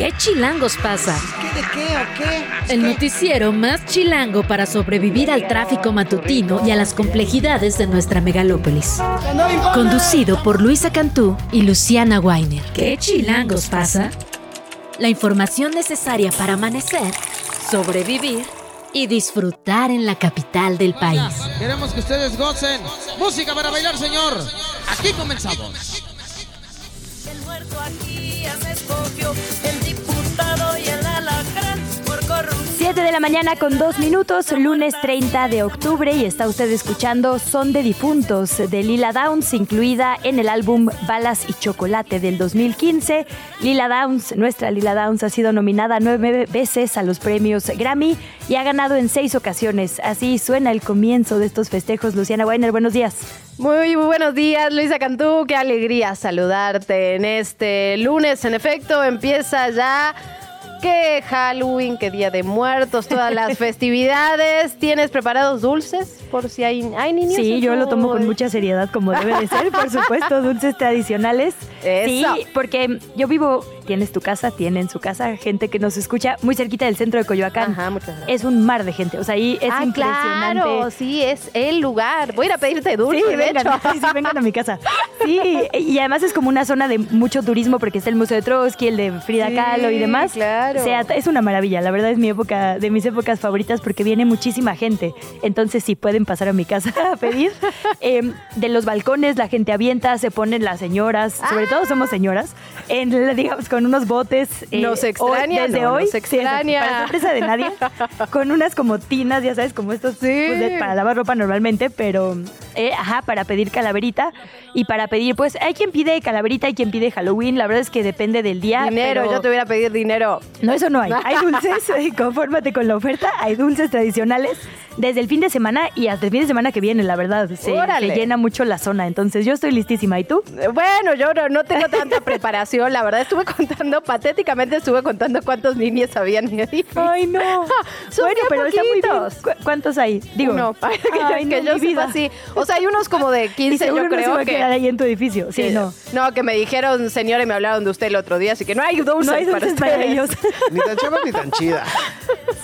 ¿Qué chilangos pasa? ¿Qué de qué o qué? El noticiero más chilango para sobrevivir al tráfico matutino y a las complejidades de nuestra megalópolis. Me. Conducido por Luisa Cantú y Luciana Weiner. ¿Qué chilangos pasa? La información necesaria para amanecer, sobrevivir y disfrutar en la capital del país. Queremos que ustedes gocen. Música para bailar, señor. Aquí comenzamos. El muerto aquí ya escogió, el 7 de la mañana con 2 minutos, lunes 30 de octubre y está usted escuchando Son de Difuntos de Lila Downs, incluida en el álbum Balas y Chocolate del 2015. Lila Downs, nuestra Lila Downs, ha sido nominada nueve veces a los premios Grammy y ha ganado en seis ocasiones. Así suena el comienzo de estos festejos. Luciana Weiner, buenos días. Muy buenos días, Luisa Cantú. Qué alegría saludarte en este lunes. En efecto, empieza ya. Que Halloween, que Día de Muertos, todas las festividades. ¿Tienes preparados dulces por si hay, hay niños? Sí, yo lo tomo con mucha seriedad, como debe de ser, por supuesto, dulces tradicionales. Eso. Sí, porque yo vivo, tienes tu casa, tienen su casa, gente que nos escucha muy cerquita del centro de Coyoacán. Ajá, muchas gracias. Es un mar de gente, o sea, ahí es ah, impresionante. claro, sí, es el lugar. Voy a ir a pedirte dulce, Sí, de vengan, hecho. sí, sí, vengan a mi casa. Sí, y además es como una zona de mucho turismo porque está el Museo de Trotsky, el de Frida Sí, Kahlo y demás. claro. O sea, es una maravilla, la verdad es mi época, de mis épocas favoritas porque viene muchísima gente. Entonces, sí pueden pasar a mi casa a pedir. Eh, de los balcones la gente avienta, se ponen las señoras, sobre todo somos señoras, en, digamos, con unos botes. eh, Nos extraña, desde no, hoy. nos sí, extraña. para sorpresa de nadie. Con unas como tinas, ya sabes, como estos Sí. pues, de- para lavar ropa normalmente, pero, eh, ajá, para pedir calaverita y para pedir, pues, hay quien pide calaverita, hay quien pide Halloween, la verdad es que depende del día. Dinero, pero- yo te voy a pedir dinero. no, eso no hay. Hay dulces, eh, confórmate con la oferta. Hay dulces tradicionales desde el fin de semana y hasta el fin de semana que viene, la verdad. Se, se llena mucho la zona. Entonces, yo estoy listísima. ¿Y tú? Bueno, yo no, no tengo tanta preparación, la verdad. Estuve contando, patéticamente estuve contando cuántos niños habían en mi edificio. Ay, no. Son bueno, pero está muy bien. poquitos. ¿Cu- ¿Cuántos hay? Digo, para que, ay, que no, yo sepa así. O sea, hay unos como de Y 15, seguro yo no se creo a que... quedar ahí en tu edificio. Sí, que- no. No, que me dijeron, señora, y me hablaron de usted el otro día, así que no hay dulces, No hay dulces para ustedes. ellos. Ni tan chava ni tan chida.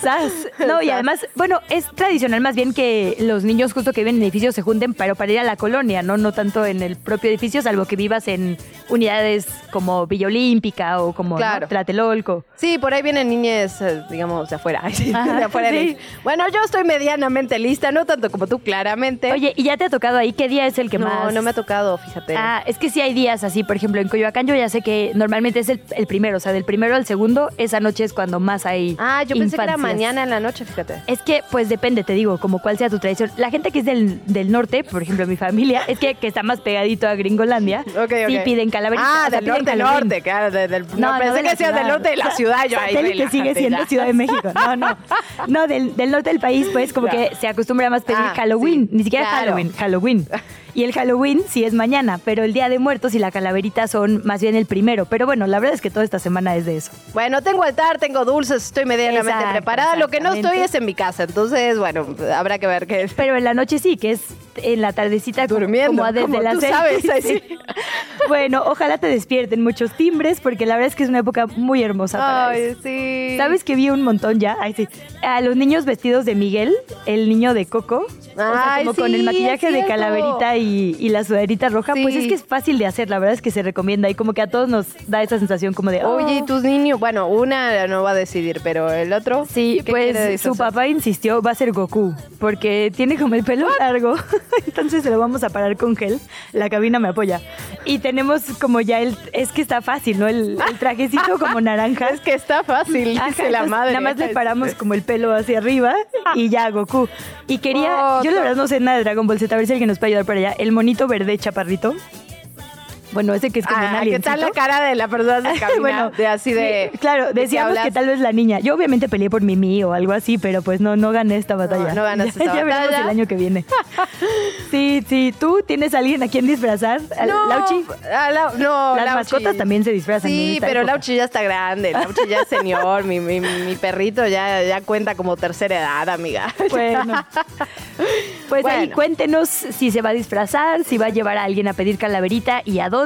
Sas. No, y además, bueno, es tradicional más bien que los niños justo que viven en edificios se junten, pero para ir a la colonia, ¿no? No tanto en el propio edificio, salvo que vivas en unidades como Villa Olímpica o como ¿no? Claro. Tlatelolco. Sí, por ahí vienen niñas, eh, digamos, de afuera. Ajá, de afuera sí. Bueno, yo estoy medianamente lista, no tanto como tú, claramente. Oye, ¿y ya te ha tocado ahí? ¿Qué día es el que no, más? no me ha tocado, fíjate. Ah, es que sí hay días así, por ejemplo, en Coyoacán yo ya sé que normalmente es el, el primero, o sea, del primero al segundo, esa noche es cuando más hay Ah, yo pensé que era infancias. mañana en la noche, fíjate. Es que, pues depende, te digo, como cuál sea tu tradición. La gente que es del, del norte, por ejemplo, mi familia, es que, que está más pegadito a Gringolandia, Ok, sí piden calaverita. Ah, o sea, del piden norte, Halloween. norte, claro, de- del, no, pensé de la que decías del norte de la ciudad, yo ahí Satélite sigue siendo ya. Ciudad de México. No, no. No, del, del norte del país, pues, como Ya. que se acostumbra más pedir Ah, Halloween. sí, Ni siquiera claro. Halloween, Halloween. Y el Halloween sí es mañana, pero el Día de Muertos y la calaverita son más bien el primero. Pero bueno, la verdad es que toda esta semana es de eso. Bueno, tengo altar, tengo dulces, estoy medianamente Exacto, preparada. Lo que no estoy es en mi casa, entonces, bueno, habrá que ver qué. Pero en la noche sí, que es en la tardecita Durmiendo, como desde como las tú seis. sabes. Bueno, ojalá te despierten muchos timbres, porque la verdad es que es una época muy hermosa para Ay, eso. sí. ¿Sabes que vi un montón ya? Ay, sí. A los niños vestidos de Miguel, el niño de Coco. o sea, Ay, como con el maquillaje es de calaverita y, y la sudaderita roja. Pues es que es fácil de hacer, la verdad es que se recomienda. Y como que a todos nos da esa sensación como de. Oye, ¿y oh. tus niños? Bueno, una no va a decidir, pero el otro. Sí, ¿qué quiere pues su papá insistió, va a ser Goku, porque tiene como el pelo largo, entonces se lo vamos a parar con gel, la cabina me apoya. Y tenemos como ya el, es que está fácil, ¿no? El, el trajecito como naranja. Es que está fácil, Ajá, dice la madre. Nada más le paramos como el pelo hacia arriba y ya Goku. Y quería, yo la verdad no sé nada de Dragon Ball Z, a ver si alguien nos puede ayudar para allá. El monito verde chaparrito. Bueno, ese que es como un Ah, ¿Qué tal la cara de la persona que camina? Bueno, de así de. sí, claro, ¿de qué decíamos que tal vez la niña. Yo obviamente peleé por Mimi o algo así, pero pues no, no gané esta batalla. no ganaste ya, esta ya veremos batalla. el año que viene. sí, sí. ¿Tú tienes a alguien a quien disfrazar? ¿Al- No, ¿Lauchi? a Lau- no, Las Lauchi. mascotas también se disfrazan. Sí, pero época. Lauchi ya está grande, Lauchi ya es señor, mi, mi, mi perrito ya, ya cuenta como tercera edad, amiga. Bueno. Pues ahí cuéntenos si se va a disfrazar, si va a llevar a alguien a pedir calaverita y a dónde.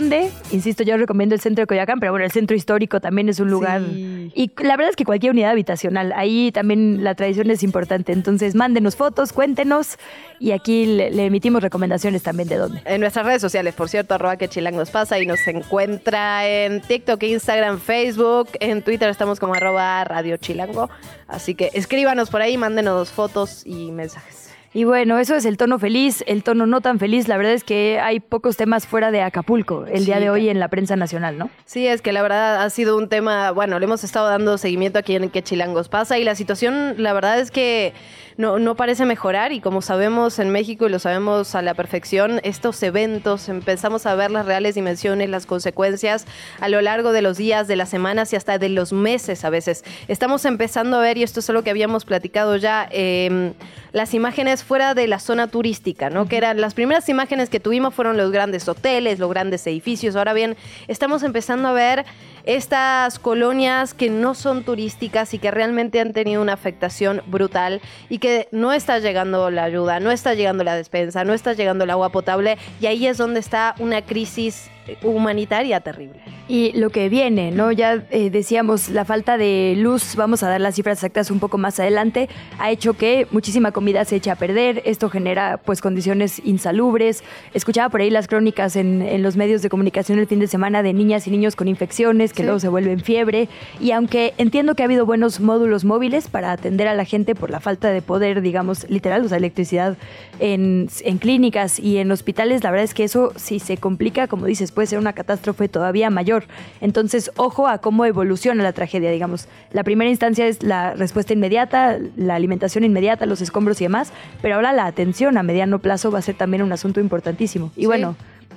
Insisto, yo recomiendo el centro de Coyoacán, pero bueno, el centro histórico también es un lugar. Y la verdad es que cualquier unidad habitacional, ahí también la tradición es importante. Entonces, mándenos fotos, cuéntenos y aquí le, le emitimos recomendaciones también de dónde. En nuestras redes sociales, por cierto, arroba que chilangos pasa y nos encuentra en TikTok, Instagram, Facebook, en Twitter estamos como arroba Radio Chilango. Así que escríbanos por ahí, mándenos fotos y mensajes. Y bueno, eso es el tono feliz, el tono no tan feliz. La verdad es que hay pocos temas fuera de Acapulco el día de hoy en la prensa nacional, ¿no? Sí, es que la verdad ha sido un tema, bueno, le hemos estado dando seguimiento aquí en qué chilangos pasa y la situación, la verdad es que no, no parece mejorar y como sabemos en México y lo sabemos a la perfección, estos eventos empezamos a ver las reales dimensiones, las consecuencias a lo largo de los días, de las semanas y hasta de los meses a veces. Estamos empezando a ver, y esto es algo que habíamos platicado ya, eh, las imágenes fuera de la zona turística, ¿no? Que eran las primeras imágenes que tuvimos fueron los grandes hoteles, los grandes edificios. Ahora bien, estamos empezando a ver estas colonias que no son turísticas y que realmente han tenido una afectación brutal y que no está llegando la ayuda, no está llegando la despensa, no está llegando el agua potable y ahí es donde está una crisis eh, humanitaria terrible. Y lo que viene, ¿no? Ya eh, decíamos, la falta de luz, vamos a dar las cifras exactas un poco más adelante, ha hecho que muchísima comida se eche a perder. Esto genera, pues, condiciones insalubres. Escuchaba por ahí las crónicas en, en los medios de comunicación el fin de semana de niñas y niños con infecciones que Sí. luego se vuelven fiebre. Y aunque entiendo que ha habido buenos módulos móviles para atender a la gente por la falta de poder, digamos, literal, o sea, electricidad en, en clínicas y en hospitales, la verdad es que eso, si se complica, como dices, puede ser una catástrofe todavía mayor. Entonces, ojo a cómo evoluciona la tragedia, digamos. La primera instancia es la respuesta inmediata, la alimentación inmediata, los escombros y demás, pero ahora la atención a mediano plazo va a ser también un asunto importantísimo. Y Sí. bueno,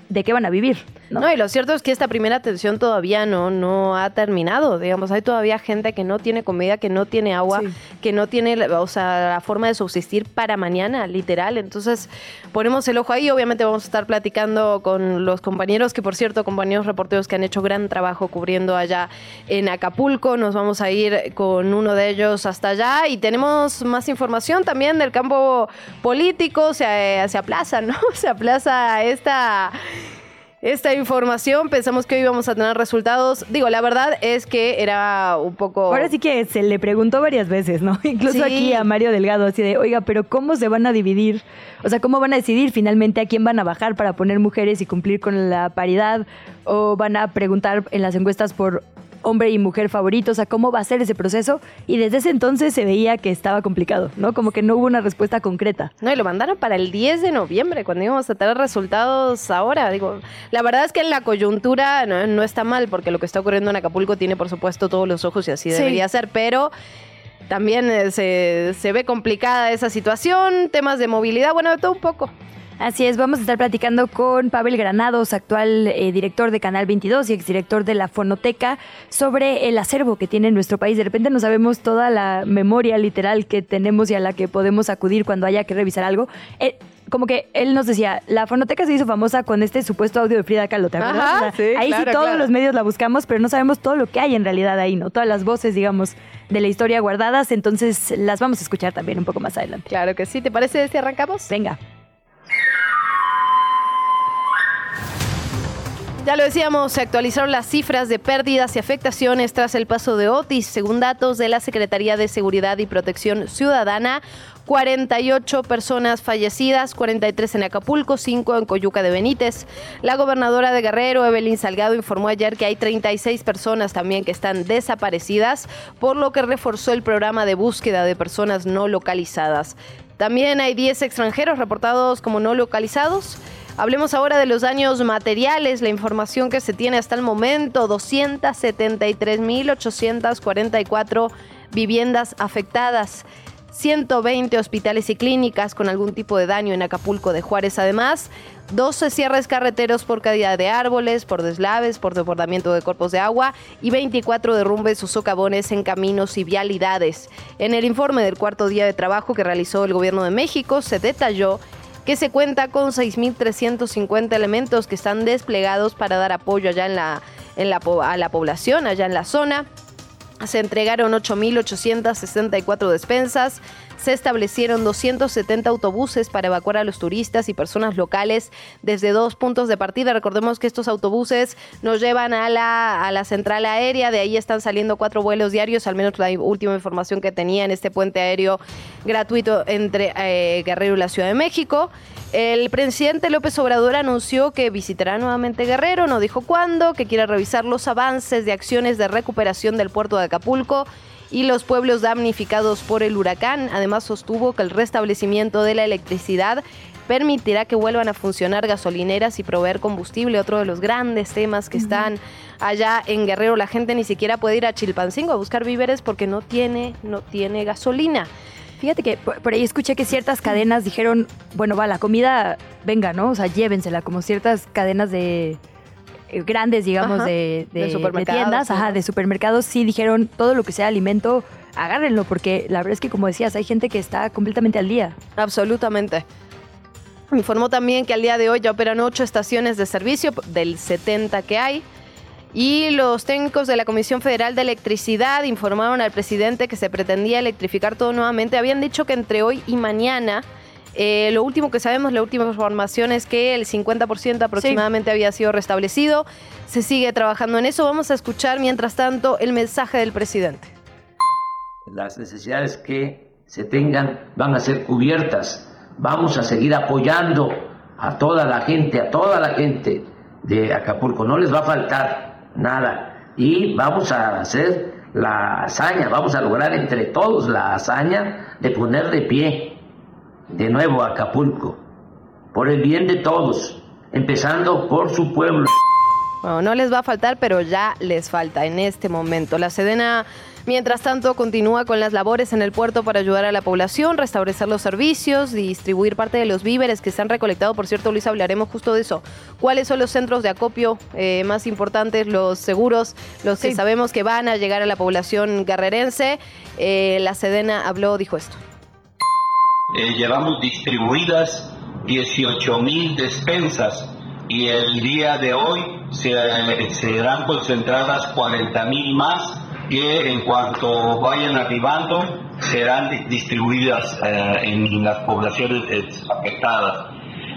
¿de qué van a vivir? ¿no? ¿no? y lo cierto es que esta primera atención todavía no, no ha terminado. Digamos, hay todavía gente que no tiene comida, que no tiene agua, Sí. que no tiene la- o sea, la forma de subsistir para mañana, literal. Entonces, ponemos el ojo ahí. Obviamente vamos a estar platicando con los compañeros, que por cierto, compañeros reporteros que han hecho gran trabajo cubriendo allá en Acapulco. Nos vamos a ir con uno de ellos hasta allá y tenemos más información también del campo político. Se, se aplaza, ¿no? Se aplaza esta esta información. Pensamos que hoy íbamos a tener resultados. Digo, la verdad es que era un poco. Ahora sí que se le preguntó varias veces, ¿no? Incluso Sí. aquí a Mario Delgado, así de, oiga, pero ¿cómo se van a dividir? O sea, ¿cómo van a decidir finalmente a quién van a bajar para poner mujeres y cumplir con la paridad? ¿O van a preguntar en las encuestas por hombre y mujer favoritos? O sea, ¿cómo va a ser ese proceso? Y desde ese entonces se veía que estaba complicado, ¿no? Como que no hubo una respuesta concreta. No, y lo mandaron para el 10 de noviembre, cuando íbamos a tener resultados ahora. Digo, la verdad es que en la coyuntura no, no está mal, porque lo que está ocurriendo en Acapulco tiene, por supuesto, todos los ojos y así Sí. debería ser, pero también eh, se, se ve complicada esa situación, temas de movilidad, bueno, de todo un poco. Así es, vamos a estar platicando con Pavel Granados, actual eh, director de Canal 22 y exdirector de la Fonoteca, sobre el acervo que tiene nuestro país. De repente no sabemos toda la memoria literal que tenemos y a la que podemos acudir cuando haya que revisar algo. Eh, como que él nos decía, la fonoteca se hizo famosa con este supuesto audio de Frida Kahlo, ¿te acuerdas? Ajá, sí, ahí claro, sí todos claro. los medios la buscamos, pero no sabemos todo lo que hay en realidad ahí, ¿no? Todas las voces, digamos, de la historia guardadas, entonces las vamos a escuchar también un poco más adelante. Claro que sí, ¿te parece si arrancamos? Venga. Ya lo decíamos, se actualizaron las cifras de pérdidas y afectaciones tras el paso de Otis. Según datos de la Secretaría de Seguridad y Protección Ciudadana, 48 personas fallecidas, 43 en Acapulco, 5 en Coyuca de Benítez. La gobernadora de Guerrero, Evelyn Salgado, informó ayer que hay 36 personas también que están desaparecidas, por lo que reforzó el programa de búsqueda de personas no localizadas. También hay 10 extranjeros reportados como no localizados. Hablemos ahora de los daños materiales, la información que se tiene hasta el momento, 273.844 viviendas afectadas. 120 hospitales y clínicas con algún tipo de daño en Acapulco de Juárez. Además, 12 cierres carreteros por caída de árboles, por deslaves, por desbordamiento de cuerpos de agua y 24 derrumbes o socavones en caminos y vialidades. En el informe del cuarto día de trabajo que realizó el Gobierno de México, se detalló que se cuenta con 6.350 elementos que están desplegados para dar apoyo allá en la, a la población, allá en la zona. Se entregaron 8.864 despensas, se establecieron 270 autobuses para evacuar a los turistas y personas locales desde dos puntos de partida. Recordemos que estos autobuses nos llevan a la, a la central aérea, de ahí están saliendo cuatro vuelos diarios, al menos la última información que tenía en este puente aéreo gratuito entre eh, Guerrero y la Ciudad de México. El presidente López Obrador anunció que visitará nuevamente Guerrero, no dijo cuándo, que quiere revisar los avances de acciones de recuperación del puerto de Acapulco y los pueblos damnificados por el huracán. Además sostuvo que el restablecimiento de la electricidad permitirá que vuelvan a funcionar gasolineras y proveer combustible, otro de los grandes temas que están allá en Guerrero. La gente ni siquiera puede ir a Chilpancingo a buscar víveres porque no tiene, no tiene gasolina. Fíjate que por, ahí escuché que ciertas cadenas dijeron, bueno, va, la comida, venga, ¿no? O sea, llévensela, como ciertas cadenas de grandes, digamos, de, de, tiendas, ajá, de supermercados, sí dijeron todo lo que sea alimento, agárrenlo, porque la verdad es que, como decías, hay gente que está completamente al día. Absolutamente. Informó también que al día de hoy ya operan ocho estaciones de servicio del 70 que hay. Y los técnicos de la Comisión Federal de Electricidad informaron al presidente que se pretendía electrificar todo nuevamente. Habían dicho que entre hoy y mañana, eh, lo último que sabemos, la última información es que el 50% aproximadamente había sido restablecido. Se sigue trabajando en eso. Vamos a escuchar, mientras tanto, el mensaje del presidente. Las necesidades que se tengan van a ser cubiertas. Vamos a seguir apoyando a toda la gente, a toda la gente de Acapulco. No les va a faltar nada. Y vamos a hacer la hazaña, vamos a lograr entre todos la hazaña de poner de pie de nuevo a Acapulco, por el bien de todos, empezando por su pueblo. Bueno, no les va a faltar, pero ya les falta en este momento. La Sedena Mientras tanto, continúa con las labores en el puerto para ayudar a la población, restablecer los servicios, distribuir parte de los víveres que se han recolectado. Por cierto, Luis, hablaremos justo de eso. ¿Cuáles son los centros de acopio eh, más importantes, los seguros, los que sabemos que van a llegar a la población guerrerense? Eh, la Sedena habló, dijo esto. Eh, llevamos distribuidas 18 mil despensas y el día de hoy se, serán concentradas 40 mil más que en cuanto vayan arribando serán distribuidas eh, en las poblaciones afectadas.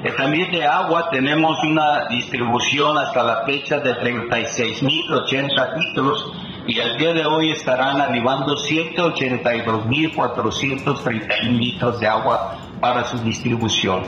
Eh, también de agua tenemos una distribución hasta la fecha de 36.080 litros y al día de hoy estarán arribando 182.431 litros de agua para su distribución.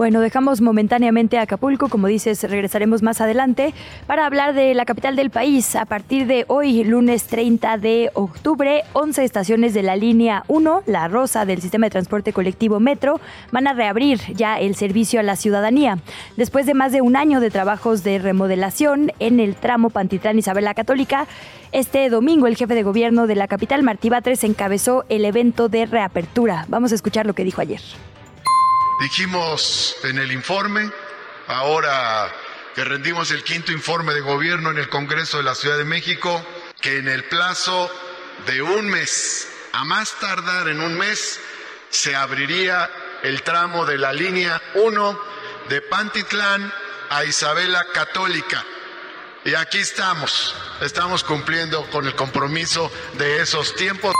Bueno, dejamos momentáneamente Acapulco, como dices, regresaremos más adelante para hablar de la capital del país. A partir de hoy, lunes 30 de octubre, 11 estaciones de la línea 1, la rosa del sistema de transporte colectivo Metro, van a reabrir ya el servicio a la ciudadanía. Después de más de un año de trabajos de remodelación en el tramo Pantitlán Isabel la Católica, este domingo el jefe de gobierno de la capital, Martí Batres, encabezó el evento de reapertura. Vamos a escuchar lo que dijo ayer. Dijimos en el informe, ahora que rendimos el quinto informe de gobierno en el Congreso de la Ciudad de México, que en el plazo de un mes, a más tardar en un mes, se abriría el tramo de la línea 1 de Pantitlán a Isabela Católica. Y aquí estamos, estamos cumpliendo con el compromiso de esos tiempos.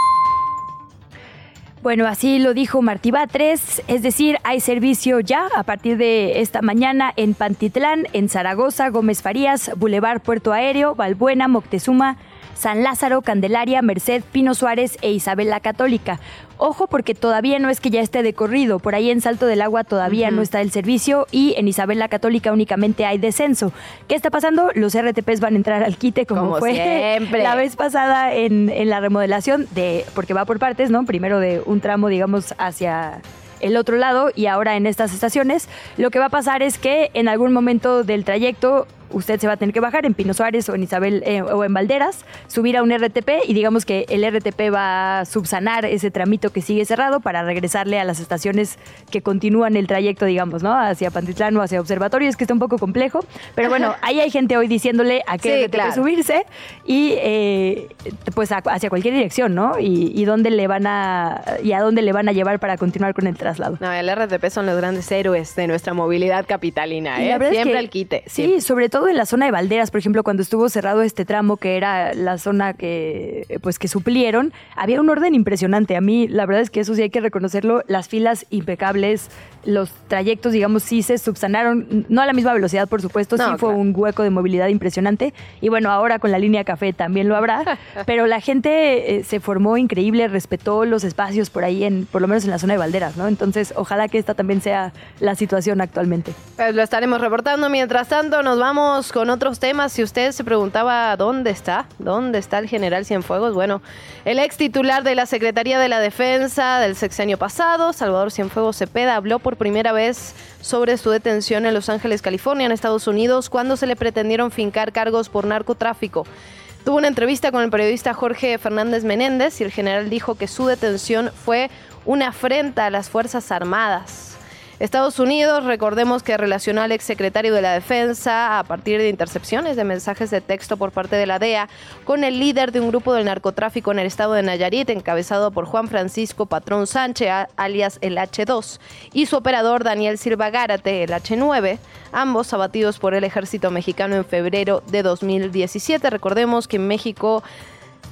Bueno, así lo dijo Martí Batres, es decir, hay servicio ya a partir de esta mañana en Pantitlán, en Zaragoza, Gómez Farías, Boulevard Puerto Aéreo, Valbuena, Moctezuma, San Lázaro, Candelaria, Merced, Pino Suárez e Isabel la Católica. Ojo porque todavía no es que ya esté de corrido, por ahí en Salto del Agua todavía no está el servicio y en Isabel la Católica únicamente hay descenso. ¿Qué está pasando? Los RTPs van a entrar al quite como, fue siempre. la vez pasada en, en la remodelación, de porque va por partes, ¿no? Primero de un tramo, digamos, hacia el otro lado y ahora en estas estaciones, lo que va a pasar es que en algún momento del trayecto usted se va a tener que bajar en Pino Suárez o en Isabel eh, o en Valderas, subir a un RTP y digamos que el RTP va a subsanar ese tramito que sigue cerrado para regresarle a las estaciones que continúan el trayecto, digamos, ¿no? Hacia Pantitlán o hacia Observatorio, es que está un poco complejo, pero bueno, ahí hay gente hoy diciéndole a qué RTP subirse y eh, pues hacia cualquier dirección, ¿no? Y, dónde le van a y a dónde le van a llevar para continuar con el traslado. No, el RTP son los grandes héroes de nuestra movilidad capitalina, ¿eh? Siempre el quite. Sí, sobre todo todo en la zona de Valderas, por ejemplo, cuando estuvo cerrado este tramo que era la zona que pues que suplieron, había un orden impresionante. A mí la verdad es que eso sí hay que reconocerlo, las filas impecables, los trayectos, digamos, sí se subsanaron, no a la misma velocidad, por supuesto, sí fue un hueco de movilidad impresionante. Y bueno, ahora con la línea café también lo habrá, pero la gente eh, se formó increíble, respetó los espacios por ahí, en, por lo menos en la zona de Valderas, ¿no? Entonces, ojalá que esta también sea la situación actualmente. Pues lo estaremos reportando. Mientras tanto, nos vamos con otros temas. Si usted se preguntaba dónde está, dónde está el general Cienfuegos, bueno, el ex titular de la Secretaría de la Defensa del sexenio pasado, Salvador Cienfuegos Cepeda, habló por primera vez sobre su detención en Los Ángeles, California, en Estados Unidos, cuando se le pretendieron fincar cargos por narcotráfico. Tuvo una entrevista con el periodista Jorge Fernández Menéndez y el general dijo que su detención fue una afrenta a las Fuerzas Armadas. Estados Unidos, recordemos que relacionó al exsecretario de la Defensa a partir de intercepciones de mensajes de texto por parte de la DEA con el líder de un grupo del narcotráfico en el estado de Nayarit, encabezado por Juan Francisco Patrón Sánchez, alias el H2, y su operador Daniel Silva Gárate, el H9, ambos abatidos por el ejército mexicano en febrero de 2017. Recordemos que México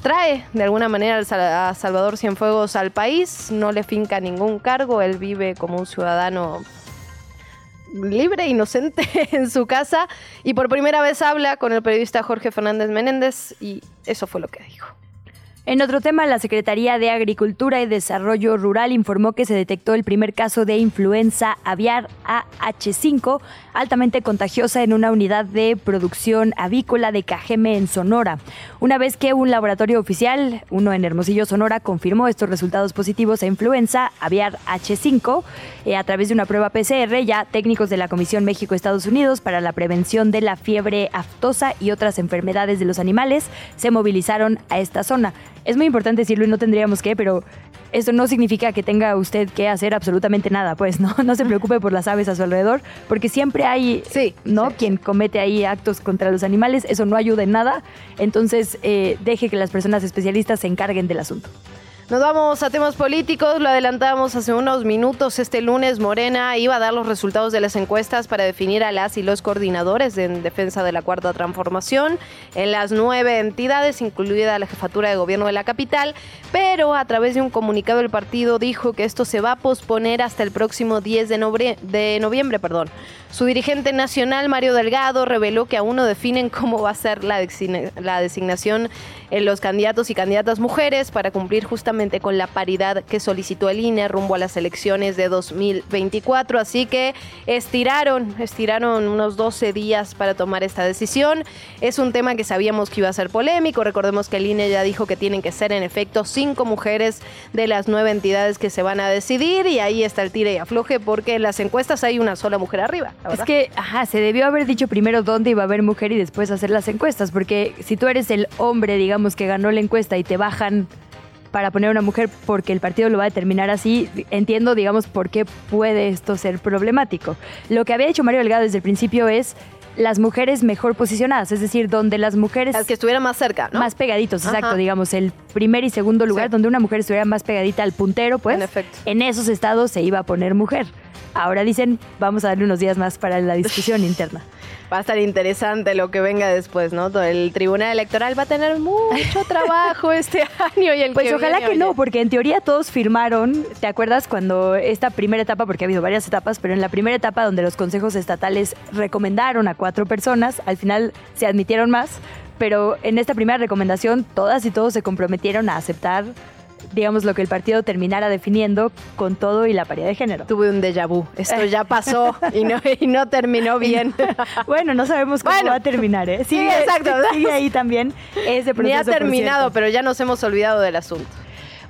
trae de alguna manera a Salvador Cienfuegos al país, no le finca ningún cargo, él vive como un ciudadano libre, inocente en su casa y por primera vez habla con el periodista Jorge Fernández Menéndez y eso fue lo que dijo. En otro tema, la Secretaría de Agricultura y Desarrollo Rural informó que se detectó el primer caso de influenza aviar AH5, altamente contagiosa en una unidad de producción avícola de Cajeme en Sonora. Una vez que un laboratorio oficial, uno en Hermosillo, Sonora, confirmó estos resultados positivos a influenza aviar H5 eh, a través de una prueba PCR, ya técnicos de la Comisión México-Estados Unidos para la prevención de la fiebre aftosa y otras enfermedades de los animales se movilizaron a esta zona es muy importante decirlo y no tendríamos que, pero eso no significa que tenga usted que hacer absolutamente nada, pues no, no se preocupe por las aves a su alrededor, porque siempre hay, sí, ¿no? Quien comete ahí actos contra los animales, eso no ayuda en nada, entonces eh, deje que las personas especialistas se encarguen del asunto. Nos vamos a temas políticos, lo adelantamos hace unos minutos. Este lunes Morena iba a dar los resultados de las encuestas para definir a las y los coordinadores en defensa de la Cuarta Transformación en las nueve entidades, incluida la jefatura de gobierno de la capital, pero a través de un comunicado el partido dijo que esto se va a posponer hasta el próximo 10 de, de noviembre. Perdón. Su dirigente nacional, Mario Delgado, reveló que aún no definen cómo va a ser la, designación los candidatos y candidatas mujeres para cumplir justamente con la paridad que solicitó el INE rumbo a las elecciones de 2024. Así que estiraron, estiraron unos 12 días para tomar esta decisión. Es un tema que sabíamos que iba a ser polémico. Recordemos que el INE ya dijo que tienen que ser en efecto cinco mujeres de las nueve entidades que se van a decidir y ahí está el tire y afloje porque en las encuestas hay una sola mujer arriba. Es que, ajá, se debió haber dicho primero dónde iba a haber mujer y después hacer las encuestas, porque si tú eres el hombre, digamos, que ganó la encuesta y te bajan para poner una mujer porque el partido lo va a determinar así, entiendo, digamos, por qué puede esto ser problemático. Lo que había hecho Mario Delgado desde el principio es las mujeres mejor posicionadas, es decir, donde las mujeres... Las que estuvieran más cerca, ¿no? Más pegaditos, exacto, digamos, el primer y segundo lugar, donde una mujer estuviera más pegadita al puntero, pues, en, en esos estados se iba a poner mujer. Ahora dicen, vamos a darle unos días más para la discusión interna. Va a estar interesante lo que venga después, ¿no? El Tribunal Electoral va a tener mucho trabajo este año y el Pues ojalá que no, porque en teoría todos firmaron, ¿te acuerdas cuando esta primera etapa, porque ha habido varias etapas, pero en la primera etapa donde los consejos estatales recomendaron a cuatro personas, al final se admitieron más, pero en esta primera recomendación todas y todos se comprometieron a aceptar digamos, lo que el partido terminara definiendo con todo y la paridad de género. Tuve un déjà vu. Esto ya pasó y no, y no terminó bien. bueno, no sabemos cómo va a terminar, ¿eh? sí, exacto. Sigue ahí también ese proceso. Ni ha terminado, pero ya nos hemos olvidado del asunto.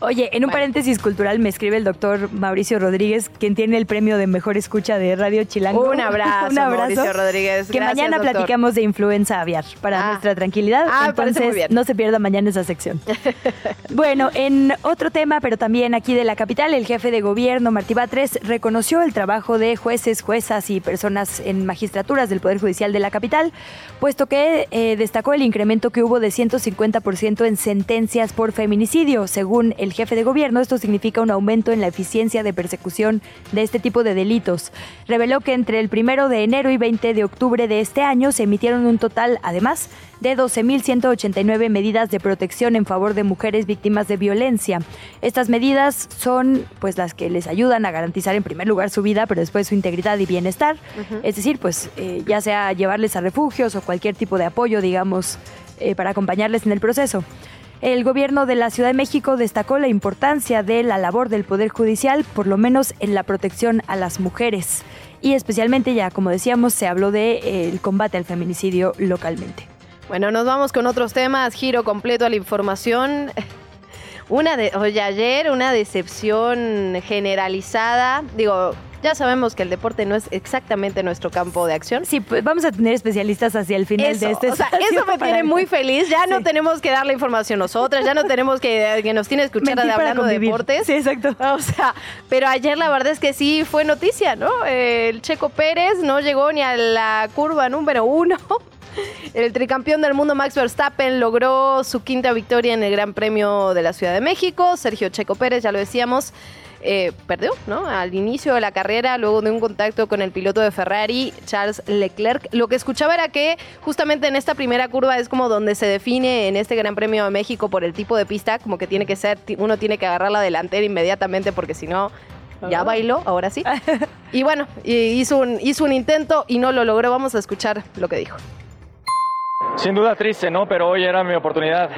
Oye, en un paréntesis cultural me escribe el doctor Mauricio Rodríguez, quien tiene el premio de mejor escucha de Radio Chilango. Un abrazo, un abrazo Mauricio Rodríguez. Que mañana platicamos de influenza aviar para ah. nuestra tranquilidad. Ah, Entonces, no se pierda mañana esa sección. bueno, en otro tema, pero también aquí de la capital, el jefe de gobierno, Martí Batres, reconoció el trabajo de jueces, juezas y personas en magistraturas del Poder Judicial de la capital, puesto que eh, destacó el incremento que hubo de 150% en sentencias por feminicidio, según el el jefe de gobierno, esto significa un aumento en la eficiencia de persecución de este tipo de delitos. Reveló que entre el primero de enero y 20 de octubre de este año se emitieron un total, además, de 12.189 medidas de protección en favor de mujeres víctimas de violencia. Estas medidas son pues las que les ayudan a garantizar en primer lugar su vida, pero después su integridad y bienestar. Es decir, pues eh, ya sea llevarles a refugios o cualquier tipo de apoyo, digamos, eh, para acompañarles en el proceso. El gobierno de la Ciudad de México destacó la importancia de la labor del Poder Judicial, por lo menos en la protección a las mujeres. Y especialmente ya, como decíamos, se habló del de, eh, combate al feminicidio localmente. Bueno, nos vamos con otros temas, giro completo a la información. Una de, oye, ayer una decepción generalizada. Digo, ya sabemos que el deporte no es exactamente nuestro campo de acción. Sí, pues vamos a tener especialistas hacia el final eso, de este O sea, eso me tiene muy feliz. Ya sí. no tenemos que dar la información nosotras, ya no tenemos que que nos tiene que escuchar de hablando de deportes. Sí, exacto. O sea, pero ayer la verdad es que sí fue noticia, ¿no? El Checo Pérez no llegó ni a la curva número uno. El tricampeón del mundo Max Verstappen logró su quinta victoria en el Gran Premio de la Ciudad de México. Sergio Checo Pérez, ya lo decíamos, eh, perdió, ¿no? Al inicio de la carrera, luego de un contacto con el piloto de Ferrari, Charles Leclerc. Lo que escuchaba era que justamente en esta primera curva es como donde se define en este Gran Premio de México por el tipo de pista, como que tiene que ser, uno tiene que agarrar la delantera inmediatamente porque si no ya bailó, ahora sí. Y bueno, hizo un, hizo un intento y no lo logró. Vamos a escuchar lo que dijo. Sin duda triste, ¿no? Pero hoy era mi oportunidad.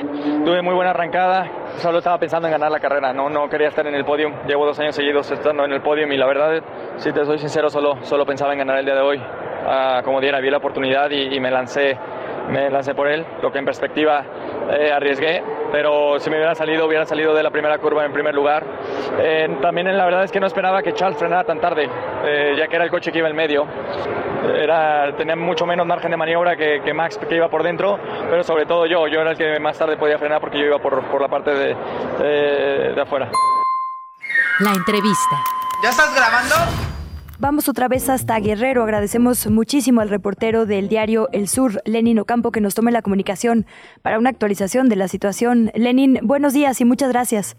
Tuve muy buena arrancada. Solo estaba pensando en ganar la carrera. No, no quería estar en el podio. Llevo dos años seguidos estando en el podio y la verdad, si te soy sincero, solo, solo pensaba en ganar el día de hoy. Uh, como diera, vi la oportunidad y me lancé me lancé por él, lo que en perspectiva eh, arriesgué, pero si me hubiera salido, hubiera salido de la primera curva en primer lugar. Eh, también la verdad es que no esperaba que Charles frenara tan tarde, eh, ya que era el coche que iba en medio. Era, tenía mucho menos margen de maniobra que, que, Max que iba por dentro, pero sobre todo yo, yo era el que más tarde podía frenar porque yo iba por, por la parte de, de afuera. La entrevista. ¿Ya estás grabando? Vamos otra vez hasta Guerrero. Agradecemos muchísimo al reportero del diario El Sur, Lenin Ocampo, que nos tome la comunicación para una actualización de la situación. Lenin, buenos días y muchas gracias.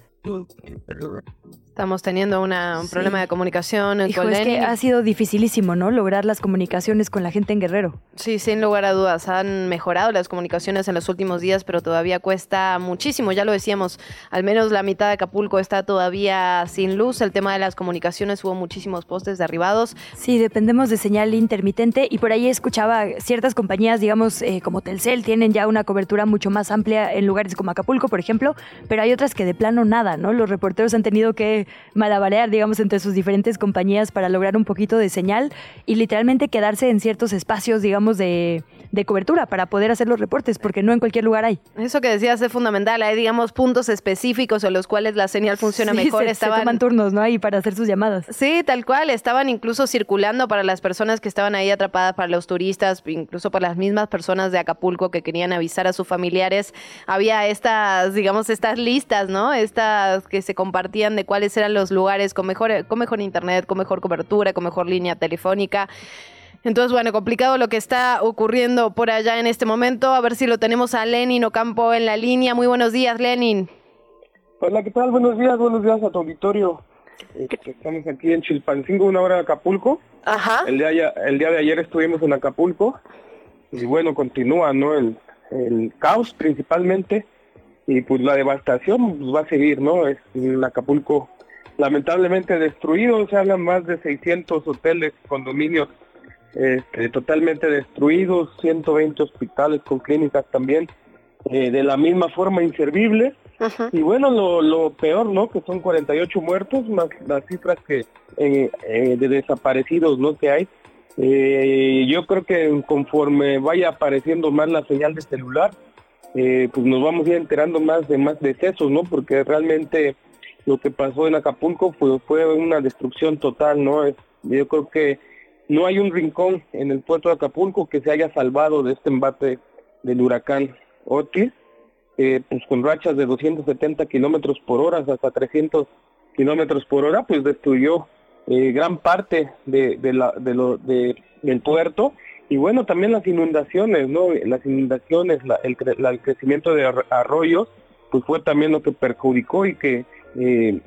Estamos teniendo una, un sí. problema de comunicación Hijo, con es que ha sido dificilísimo, ¿no? Lograr las comunicaciones con la gente en Guerrero. Sí, sin lugar a dudas. Han mejorado las comunicaciones en los últimos días, pero todavía cuesta muchísimo. Ya lo decíamos, al menos la mitad de Acapulco está todavía sin luz. El tema de las comunicaciones, hubo muchísimos postes derribados. Sí, dependemos de señal intermitente y por ahí escuchaba ciertas compañías, digamos, eh, como Telcel, tienen ya una cobertura mucho más amplia en lugares como Acapulco, por ejemplo, pero hay otras que de plano nada, ¿no? Los reporteros han tenido que malabarear, digamos, entre sus diferentes compañías para lograr un poquito de señal y literalmente quedarse en ciertos espacios, digamos, de, de cobertura para poder hacer los reportes, porque no en cualquier lugar hay. Eso que decías es fundamental, hay, digamos, puntos específicos en los cuales la señal funciona sí, mejor. Se, estaban... se toman turnos, ¿no? Ahí para hacer sus llamadas. Sí, tal cual, estaban incluso circulando para las personas que estaban ahí atrapadas, para los turistas, incluso para las mismas personas de Acapulco que querían avisar a sus familiares. Había estas, digamos, estas listas, ¿no? Estas que se compartían de cuáles eran los lugares con mejor, con mejor internet, con mejor cobertura, con mejor línea telefónica. Entonces, bueno, complicado lo que está ocurriendo por allá en este momento. A ver si lo tenemos a Lenin Ocampo en la línea. Muy buenos días, Lenin. Hola, ¿qué tal? Buenos días, buenos días a tu auditorio. Estamos aquí en Chilpancingo, una hora de Acapulco. Ajá. El día, el día de ayer estuvimos en Acapulco. Y bueno, continúa, ¿no? El, el caos principalmente. Y pues la devastación pues, va a seguir, ¿no? Es en Acapulco lamentablemente destruido, se hablan más de 600 hoteles, condominios este, totalmente destruidos, 120 hospitales con clínicas también, eh, de la misma forma inservibles. Ajá. Y bueno, lo, lo, peor, ¿no? Que son 48 muertos, más las cifras que eh, eh, de desaparecidos, ¿no? Que hay. Eh, yo creo que conforme vaya apareciendo más la señal de celular, pues nos vamos a ir enterando más de más decesos, ¿no? Porque realmente lo que pasó en Acapulco fue, fue una destrucción total, ¿no? Es, yo creo que no hay un rincón en el puerto de Acapulco que se haya salvado de este embate del huracán Otis, eh, pues con rachas de 270 kilómetros por hora hasta 300 kilómetros por hora, pues destruyó eh, gran parte de, de la, de lo, de, del puerto y bueno, también las inundaciones, ¿no? Las inundaciones, la, el, la, el crecimiento de arroyos, pues fue también lo que perjudicó y que eh,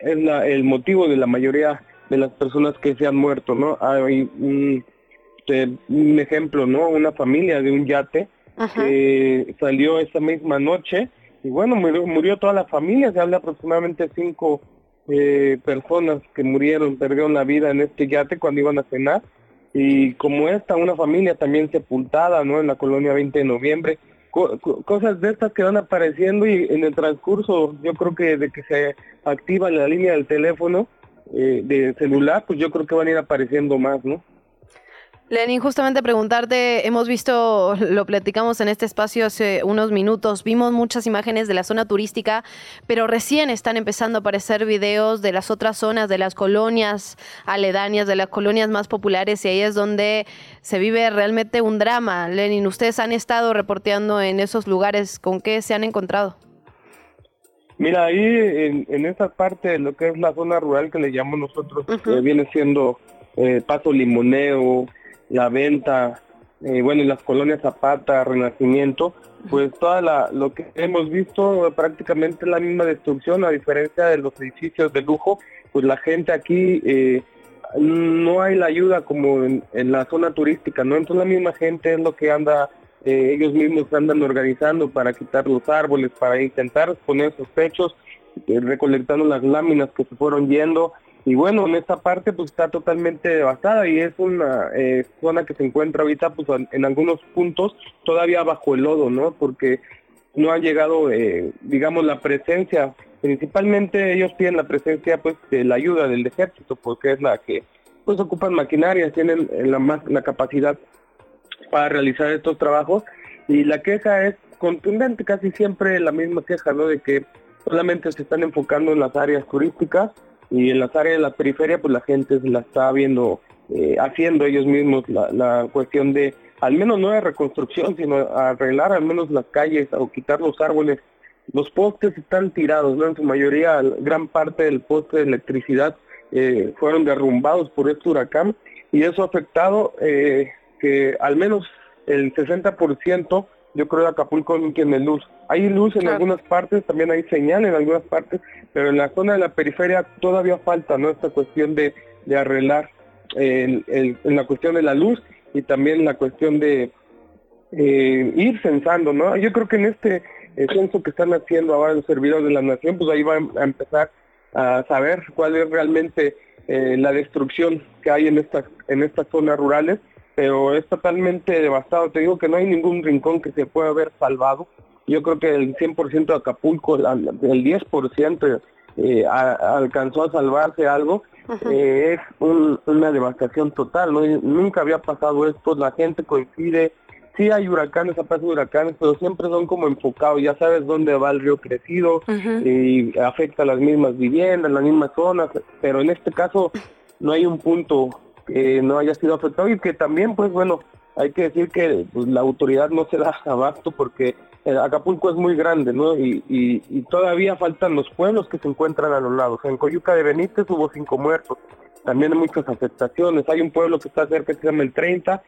es la, el motivo de la mayoría de las personas que se han muerto, ¿no? Hay un, un ejemplo, ¿no? Una familia de un yate que salió esa misma noche y bueno, murió, murió toda la familia, se habla aproximadamente cinco eh, personas que murieron, perdieron la vida en este yate cuando iban a cenar y como esta, una familia también sepultada, ¿no? En la colonia 20 de noviembre, cosas de estas que van apareciendo y en el transcurso, yo creo que de que se activa la línea del teléfono eh, de celular, pues yo creo que van a ir apareciendo más, ¿no? Lenin, justamente preguntarte, hemos visto, lo platicamos en este espacio hace unos minutos, vimos muchas imágenes de la zona turística, pero recién están empezando a aparecer videos de las otras zonas, de las colonias aledañas, de las colonias más populares, y ahí es donde se vive realmente un drama. Lenin, ustedes han estado reporteando en esos lugares, ¿con qué se han encontrado? Mira, ahí en, en esa parte de lo que es la zona rural que le llamamos nosotros, que viene siendo eh, Paso Limoneo, la venta, eh, bueno, en las colonias Zapata, Renacimiento, pues toda la, lo que hemos visto prácticamente la misma destrucción, a diferencia de los edificios de lujo, pues la gente aquí eh, no hay la ayuda como en, la zona turística, ¿no? Entonces la misma gente es lo que anda, eh, ellos mismos andan organizando para quitar los árboles, para intentar poner sospechos, recolectando las láminas que se fueron yendo, y bueno, en esta parte pues está totalmente devastada y es una eh, zona que se encuentra ahorita pues en algunos puntos todavía bajo el lodo, ¿no? Porque no ha llegado, eh, digamos, la presencia, principalmente ellos piden la presencia pues de la ayuda del ejército porque es la que pues ocupan maquinaria, tienen eh, la, más, la capacidad para realizar estos trabajos y la queja es contundente, casi siempre la misma queja, ¿no? De que solamente se están enfocando en las áreas turísticas y en las áreas de la periferia pues la gente se la está viendo eh, haciendo ellos mismos la, cuestión de al menos no de reconstrucción sino arreglar al menos las calles o quitar los árboles. Los postes están tirados no en su mayoría gran parte del poste de electricidad eh, fueron derrumbados por este huracán y eso ha afectado eh, que al menos el 60% yo creo que Acapulco no tiene luz. Hay luz en algunas partes, también hay señal en algunas partes, pero en la zona de la periferia todavía falta ¿no? esta cuestión de, de arreglar en la cuestión de la luz y también la cuestión de eh, ir censando, ¿no? Yo creo que en este censo que están haciendo ahora los servidores de la nación, pues ahí va a empezar a saber cuál es realmente eh, la destrucción que hay en estas en estas zonas rurales pero es totalmente devastado. Te digo que no hay ningún rincón que se pueda haber salvado. Yo creo que el 100% de Acapulco, el 10% eh, alcanzó a salvarse algo. Eh, es una devastación total. ¿no? Nunca había pasado esto. La gente coincide. Sí hay huracanes, aparte de huracanes, pero siempre son como enfocados. Ya sabes dónde va el río crecido y afecta a las mismas viviendas, las mismas zonas. Pero en este caso no hay un punto no haya sido afectado y que también, pues bueno, hay que decir que pues, la autoridad no se da abasto porque eh, Acapulco es muy grande, ¿no? Y, todavía faltan los pueblos que se encuentran a los lados. En Coyuca de Benítez hubo cinco muertos, también hay muchas afectaciones. Hay un pueblo que está cerca que se llama el 30,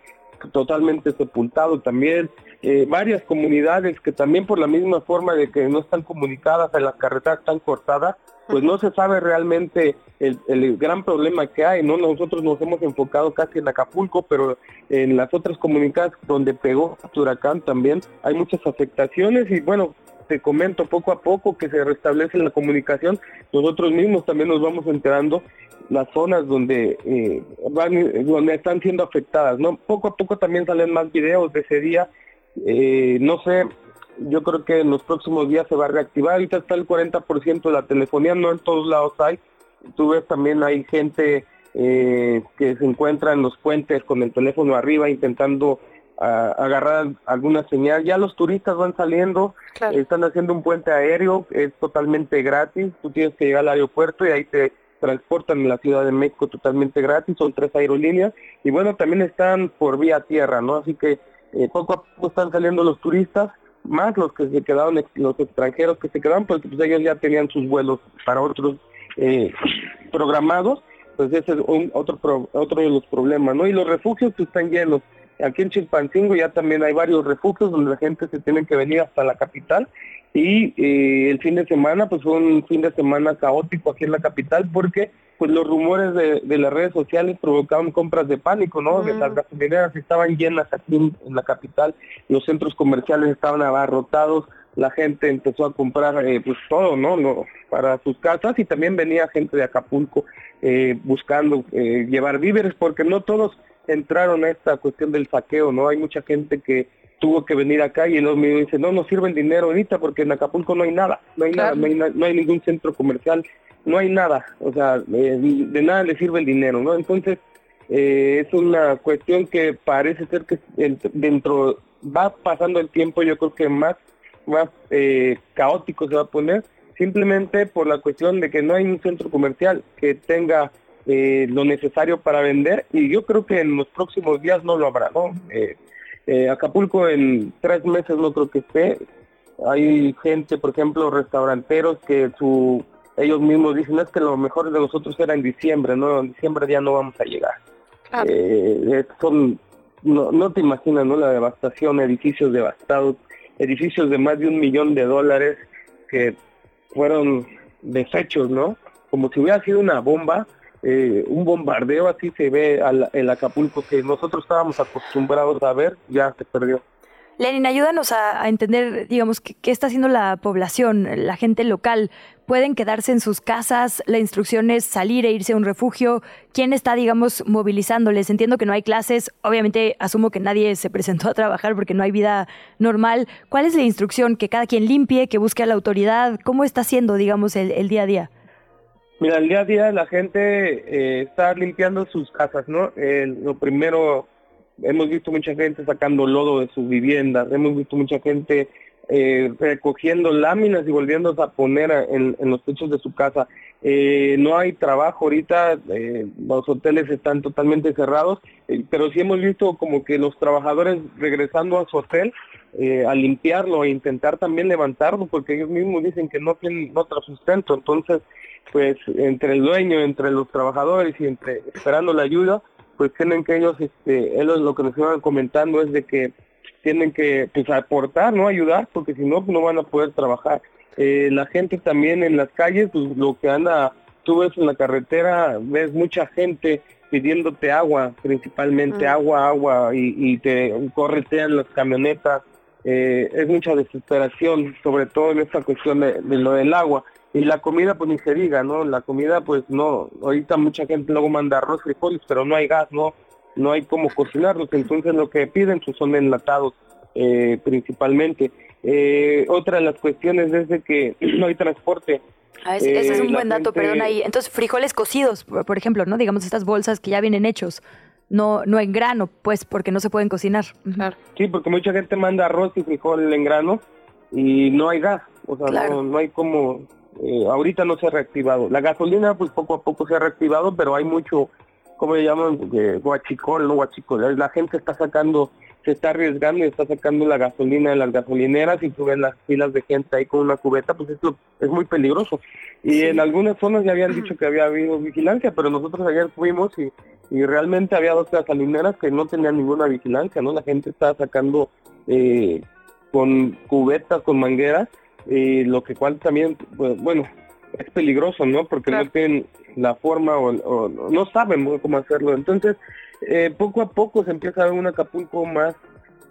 totalmente sepultado también. Eh, varias comunidades que también por la misma forma de que no están comunicadas, las carreteras están cortadas, pues no se sabe realmente el, gran problema que hay, ¿no? Nosotros nos hemos enfocado casi en Acapulco, pero en las otras comunidades donde pegó el huracán también hay muchas afectaciones y bueno, te comento poco a poco que se restablece la comunicación, nosotros mismos también nos vamos enterando las zonas donde eh, van, donde están siendo afectadas, ¿no? Poco a poco también salen más videos de ese día, eh, no sé, yo creo que en los próximos días se va a reactivar. Ahorita está el 40% de la telefonía, no en todos lados hay. Tú ves también hay gente eh, que se encuentra en los puentes con el teléfono arriba intentando ah, agarrar alguna señal. Ya los turistas van saliendo, están haciendo un puente aéreo, es totalmente gratis. Tú tienes que llegar al aeropuerto y ahí te transportan en la Ciudad de México totalmente gratis. Son tres aerolíneas y bueno, también están por vía tierra, ¿no? Así que eh, poco a poco están saliendo los turistas más los que se quedaron, los extranjeros que se quedaron, porque pues ellos ya tenían sus vuelos para otros eh, programados, pues ese es otro otro de los problemas, ¿no? Y los refugios que están llenos. Aquí en Chilpancingo ya también hay varios refugios donde la gente se tiene que venir hasta la capital Y eh, el fin de semana, pues fue un fin de semana caótico aquí en la capital porque pues los rumores de, de las redes sociales provocaban compras de pánico, ¿no? Las gasolineras estaban llenas aquí en, en la capital, los centros comerciales estaban abarrotados, la gente empezó a comprar eh, pues todo, ¿no? ¿no? Para sus casas y también venía gente de Acapulco eh, buscando eh, llevar víveres porque no todos entraron a esta cuestión del saqueo, ¿no? Hay mucha gente que tuvo que venir acá y luego me dice, no, no sirve el dinero ahorita porque en Acapulco no hay nada, no hay nada, no hay, na- no hay ningún centro comercial, no hay nada, o sea, eh, de nada le sirve el dinero, ¿no? Entonces, eh, es una cuestión que parece ser que en- dentro, va pasando el tiempo, yo creo que más, más eh, caótico se va a poner, simplemente por la cuestión de que no hay un centro comercial que tenga lo necesario para vender y yo creo que en los próximos días no lo habrá, ¿no? Eh, Acapulco en tres meses no creo que esté. Hay gente, por ejemplo, restauranteros que su ellos mismos dicen es que lo mejor de nosotros era en diciembre, ¿no? En diciembre ya no vamos a llegar. Eh, eh, son, no, no te imaginas, ¿no? La devastación, edificios devastados, edificios de más de un millón de dólares que fueron deshechos, ¿no? Como si hubiera sido una bomba, eh, un bombardeo, así se ve al, el Acapulco que nosotros estábamos acostumbrados a ver, ya se perdió. Lenin, ayúdanos a, entender, digamos, qué, está haciendo la población, la gente local. ¿Pueden quedarse en sus casas? ¿La instrucción es salir e irse a un refugio? ¿Quién está, digamos, movilizándoles? Entiendo que no hay clases. Obviamente, asumo que nadie se presentó a trabajar porque no hay vida normal. ¿Cuál es la instrucción? ¿Que cada quien limpie? ¿Que busque a la autoridad? ¿Cómo está haciendo, digamos, el día a día? Mira, el día a día la gente eh, está limpiando sus casas, ¿no? Lo primero, hemos visto mucha gente sacando lodo de sus viviendas, hemos visto mucha gente eh, recogiendo láminas y volviéndose a poner en, los techos de su casa. Eh, no hay trabajo ahorita, los hoteles están totalmente cerrados, pero sí hemos visto como que los trabajadores regresando a su hotel a limpiarlo e intentar también levantarlo, porque ellos mismos dicen que no tienen otro sustento, entonces pues entre el dueño, entre los trabajadores y entre esperando la ayuda, pues tienen que ellos, este, ellos lo que nos iban comentando es de que tienen que pues aportar, no ayudar, porque si no, pues, no van a poder trabajar. Eh, la gente también en las calles, pues lo que anda, tú ves en la carretera, ves mucha gente pidiéndote agua, principalmente agua, agua, y, y te corretean las camionetas. Eh, es mucha desesperación, sobre todo en esta cuestión de, de lo del agua. Y la comida, pues ni se diga, ¿no? La comida, pues no, ahorita mucha gente luego manda arroz, frijoles, pero no hay gas, no no hay cómo cocinarlos, entonces lo que piden pues, son enlatados eh, principalmente. Eh, otra de las cuestiones es de que no hay transporte. Ah, ese, ese es Eh, un buen dato, gente- perdón ahí. Entonces, frijoles cocidos, por por ejemplo, ¿no? Digamos estas bolsas que ya vienen hechos, no, no en grano, pues, porque no se pueden cocinar. Sí, porque mucha gente manda arroz y frijol en grano y no hay gas, o sea, Claro. no, no hay como, eh, ahorita no se ha reactivado. La gasolina, pues poco a poco se ha reactivado, pero hay mucho, ¿cómo le llaman? Eh, guachicol, no guachicol. La gente está sacando, se está arriesgando y está sacando la gasolina de las gasolineras y tú ves las filas de gente ahí con una cubeta, pues esto es muy peligroso. Y en algunas zonas ya habían dicho que había habido vigilancia, pero nosotros ayer fuimos y, y realmente había dos gasolineras que no tenían ninguna vigilancia, ¿no? La gente estaba sacando eh, con cubetas, con mangueras, eh, lo que cual también, pues, bueno, es peligroso, ¿no? Porque no tienen la forma o, o no saben cómo hacerlo. Entonces, eh, poco a poco se empieza a ver un Acapulco más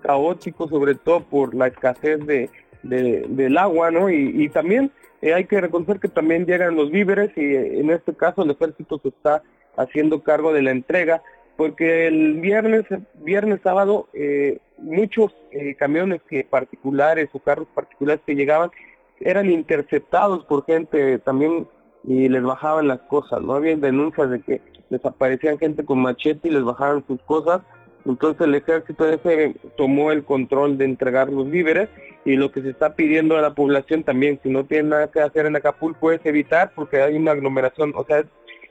caótico, sobre todo por la escasez de, de- del agua, ¿no? Y, y también eh, hay que reconocer que también llegan los víveres y en este caso el ejército se está haciendo cargo de la entrega, porque el viernes, viernes sábado, eh, muchos eh, camiones que particulares o carros particulares que llegaban eran interceptados por gente también y les bajaban las cosas, ¿no? Había denuncias de que les aparecían gente con machete y les bajaban sus cosas, entonces el ejército ese tomó el control de entregar los víveres y lo que se está pidiendo a la población también, si no tiene nada que hacer en Acapulco es evitar porque hay una aglomeración, o sea,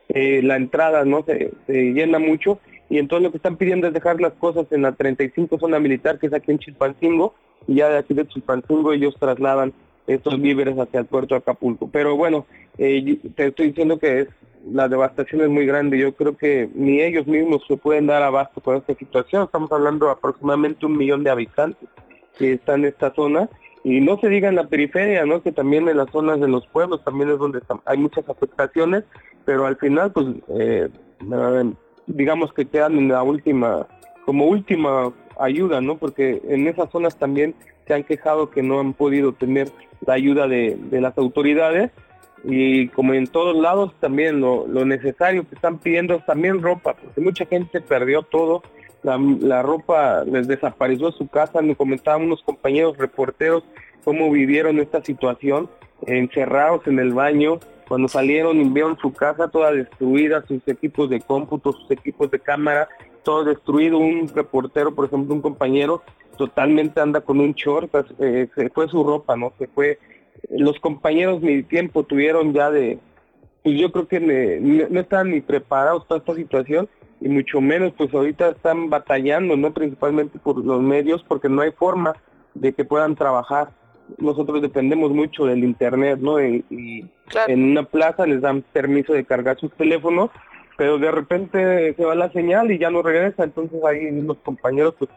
eh, la entrada no se, se llena mucho y entonces lo que están pidiendo es dejar las cosas en la 35 zona militar que es aquí en Chilpancingo y ya de aquí de Chilpancingo ellos trasladan estos víveres hacia el puerto de Acapulco. Pero bueno, eh, te estoy diciendo que es la devastación es muy grande. Yo creo que ni ellos mismos se pueden dar abasto con esta situación. Estamos hablando de aproximadamente un millón de habitantes que están en esta zona Y no se diga en la periferia, ¿no? Que también en las zonas de los pueblos también es donde hay muchas afectaciones, pero al final, pues, eh, digamos que quedan en la última, como última ayuda, ¿no? Porque en esas zonas también se han quejado que no han podido tener la ayuda de, las autoridades y como en todos lados también lo, necesario que están pidiendo también ropa, porque mucha gente perdió todo, la, ropa les desapareció a su casa, me comentaban unos compañeros reporteros cómo vivieron esta situación, encerrados en el baño, cuando salieron y vieron su casa toda destruida, sus equipos de cómputo, sus equipos de cámara, todo destruido, un reportero, por ejemplo, un compañero, totalmente anda con un short, eh, se fue su ropa, ¿no? Se fue, los compañeros ni tiempo tuvieron ya de, pues yo creo que no están ni preparados para esta situación y mucho menos pues ahorita están batallando, ¿no? Principalmente por los medios porque no hay forma de que puedan trabajar. Nosotros dependemos mucho del internet, ¿no? Y, en una plaza les dan permiso de cargar sus teléfonos pero de repente se va la señal y ya no regresa, entonces ahí los compañeros pues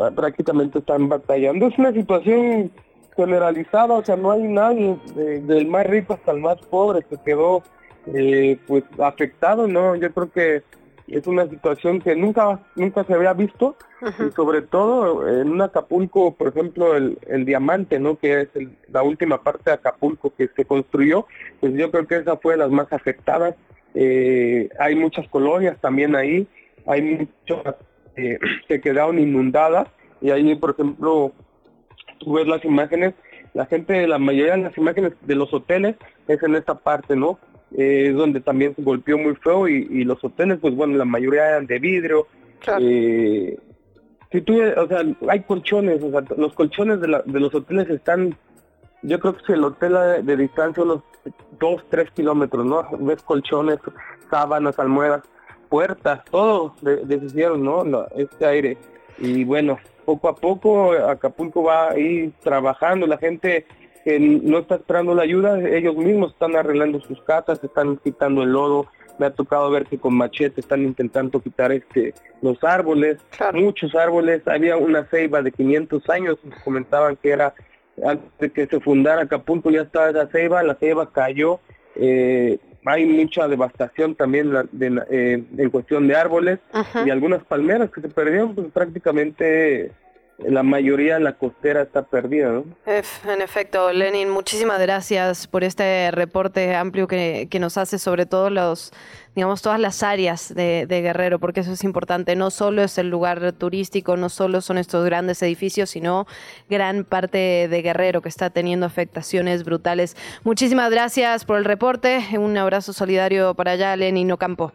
ah, prácticamente están batallando. Es una situación generalizada, o sea, no hay nadie, del más rico hasta el más pobre, que quedó eh, pues afectado, ¿no? Yo creo que es una situación que nunca nunca se había visto y sobre todo en un Acapulco, por ejemplo, el, el diamante, ¿no? Que es la última parte de Acapulco que se construyó, pues yo creo que esa fue de las más afectadas eh, hay muchas colonias también ahí, hay muchas eh, que quedaron inundadas y ahí, por ejemplo, tú ves las imágenes, la gente, la mayoría de las imágenes de los hoteles es en esta parte, ¿no? Eh, es donde también se golpeó muy feo y, los hoteles, pues bueno, la mayoría eran de vidrio. Eh, si tú, o sea, hay colchones, o sea, los colchones de, la, de los hoteles están, yo creo que si el hotel de, de distancia unos dos, tres kilómetros, ¿no? Ves colchones, sábanas, almohadas, puertas, todo deshicieron, ¿no? Este aire. Y bueno, poco a poco Acapulco va a ir trabajando, la gente que no está esperando la ayuda, ellos mismos están arreglando sus casas, están quitando el lodo, me ha tocado ver que con machete están intentando quitar este los árboles, muchos árboles, había una ceiba de 500 años, comentaban que era antes de que se fundara Acapulco ya estaba esa ceiba, la ceiba cayó, eh, hay mucha devastación también eh, en cuestión de árboles y algunas palmeras que se perdieron, pues prácticamente la mayoría de la costera está perdida, ¿no? En efecto, Lenin, muchísimas gracias por este reporte amplio que, que nos hace sobre todo los, digamos, todas las áreas de, Guerrero, porque eso es importante. No solo es el lugar turístico, no solo son estos grandes edificios, sino gran parte de Guerrero que está teniendo afectaciones brutales. Muchísimas gracias por el reporte. Un abrazo solidario para allá, Lenin Ocampo.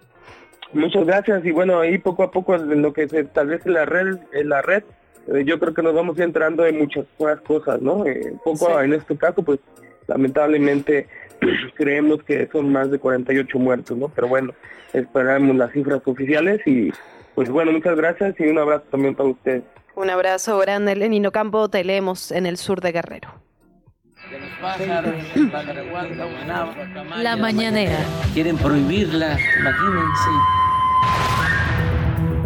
Muchas gracias y bueno, ahí poco a poco en lo que se establece la red, en la red eh, yo creo que nos vamos entrando en muchas buenas cosas, ¿no? Eh, poco en este caso, pues lamentablemente creemos que son más de 48 muertos, ¿no? Pero bueno, esperamos las cifras oficiales y pues bueno, muchas gracias y un abrazo también para usted. Un abrazo grande, Lenino Campo, te leemos en el sur de Guerrero. La mañanera. Quieren prohibirla, imagínense.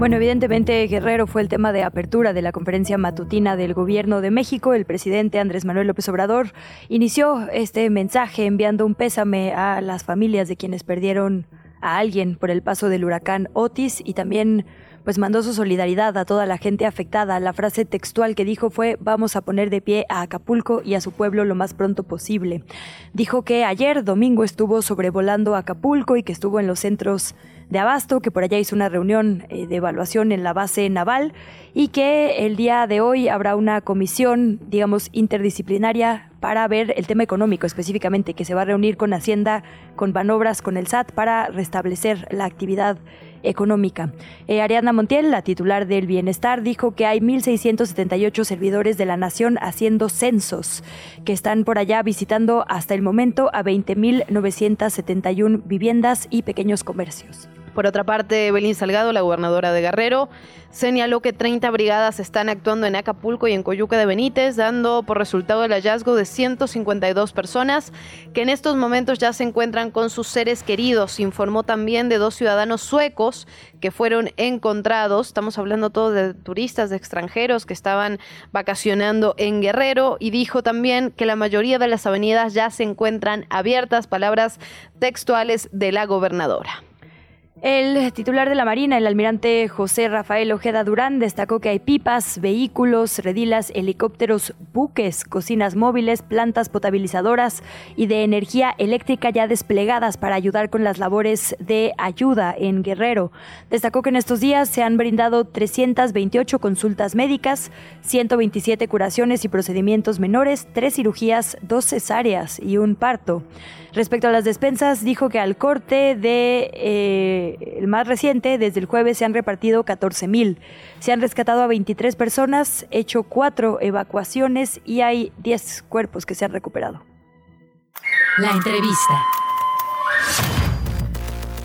Bueno, evidentemente Guerrero fue el tema de apertura de la conferencia matutina del Gobierno de México. El presidente Andrés Manuel López Obrador inició este mensaje enviando un pésame a las familias de quienes perdieron a alguien por el paso del huracán Otis y también pues mandó su solidaridad a toda la gente afectada. La frase textual que dijo fue vamos a poner de pie a Acapulco y a su pueblo lo más pronto posible. Dijo que ayer domingo estuvo sobrevolando Acapulco y que estuvo en los centros de Abasto, que por allá hizo una reunión eh, de evaluación en la base naval y que el día de hoy habrá una comisión, digamos, interdisciplinaria para ver el tema económico específicamente, que se va a reunir con Hacienda, con Banobras, con el SAT para restablecer la actividad económica. Eh, Ariadna Montiel, la titular del Bienestar, dijo que hay 1.678 servidores de la nación haciendo censos, que están por allá visitando hasta el momento a 20.971 viviendas y pequeños comercios. Por otra parte, Evelyn Salgado, la gobernadora de Guerrero, señaló que 30 brigadas están actuando en Acapulco y en Coyuca de Benítez, dando por resultado el hallazgo de 152 personas que en estos momentos ya se encuentran con sus seres queridos. Informó también de dos ciudadanos suecos que fueron encontrados. Estamos hablando todo de turistas, de extranjeros que estaban vacacionando en Guerrero y dijo también que la mayoría de las avenidas ya se encuentran abiertas. Palabras textuales de la gobernadora. El titular de la Marina, el almirante José Rafael Ojeda Durán, destacó que hay pipas, vehículos, redilas, helicópteros, buques, cocinas móviles, plantas potabilizadoras y de energía eléctrica ya desplegadas para ayudar con las labores de ayuda en Guerrero. Destacó que en estos días se han brindado 328 consultas médicas, 127 curaciones y procedimientos menores, tres cirugías, dos cesáreas y un parto. Respecto a las despensas, dijo que al corte de eh, el más reciente, desde el jueves se han repartido 14 mil. Se han rescatado a 23 personas, hecho cuatro evacuaciones y hay 10 cuerpos que se han recuperado. La entrevista.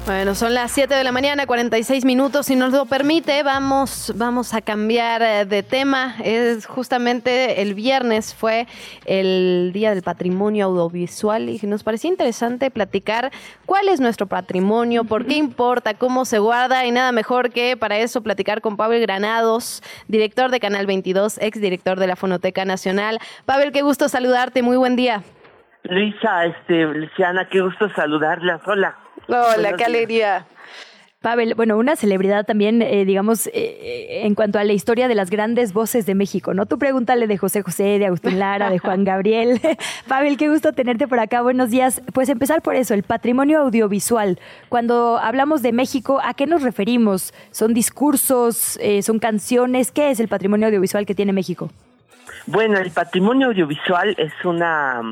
Bueno, son las 7 de la mañana, 46 minutos. Si nos lo permite, vamos, vamos a cambiar eh, de tema. Es justamente el viernes fue el Día del Patrimonio Audiovisual y nos parecía interesante platicar cuál es nuestro patrimonio, por qué importa, cómo se guarda y nada mejor que para eso platicar con Pavel Granados, director de Canal 22, ex director de la Fonoteca Nacional. Pavel, qué gusto saludarte. Muy buen día. Luisa, este, Luciana, qué gusto saludarla. Hola. Hola, qué alegría. Pavel, bueno, una celebridad también, eh, digamos, eh, en cuanto a la historia de las grandes voces de México, ¿no? Tú pregúntale de José José, de Agustín Lara, de Juan Gabriel. Pavel, qué gusto tenerte por acá. Buenos días. Pues empezar por eso, el patrimonio audiovisual. Cuando hablamos de México, ¿a qué nos referimos? ¿Son discursos? Eh, ¿Son canciones? ¿Qué es el patrimonio audiovisual que tiene México? Bueno, el patrimonio audiovisual es una,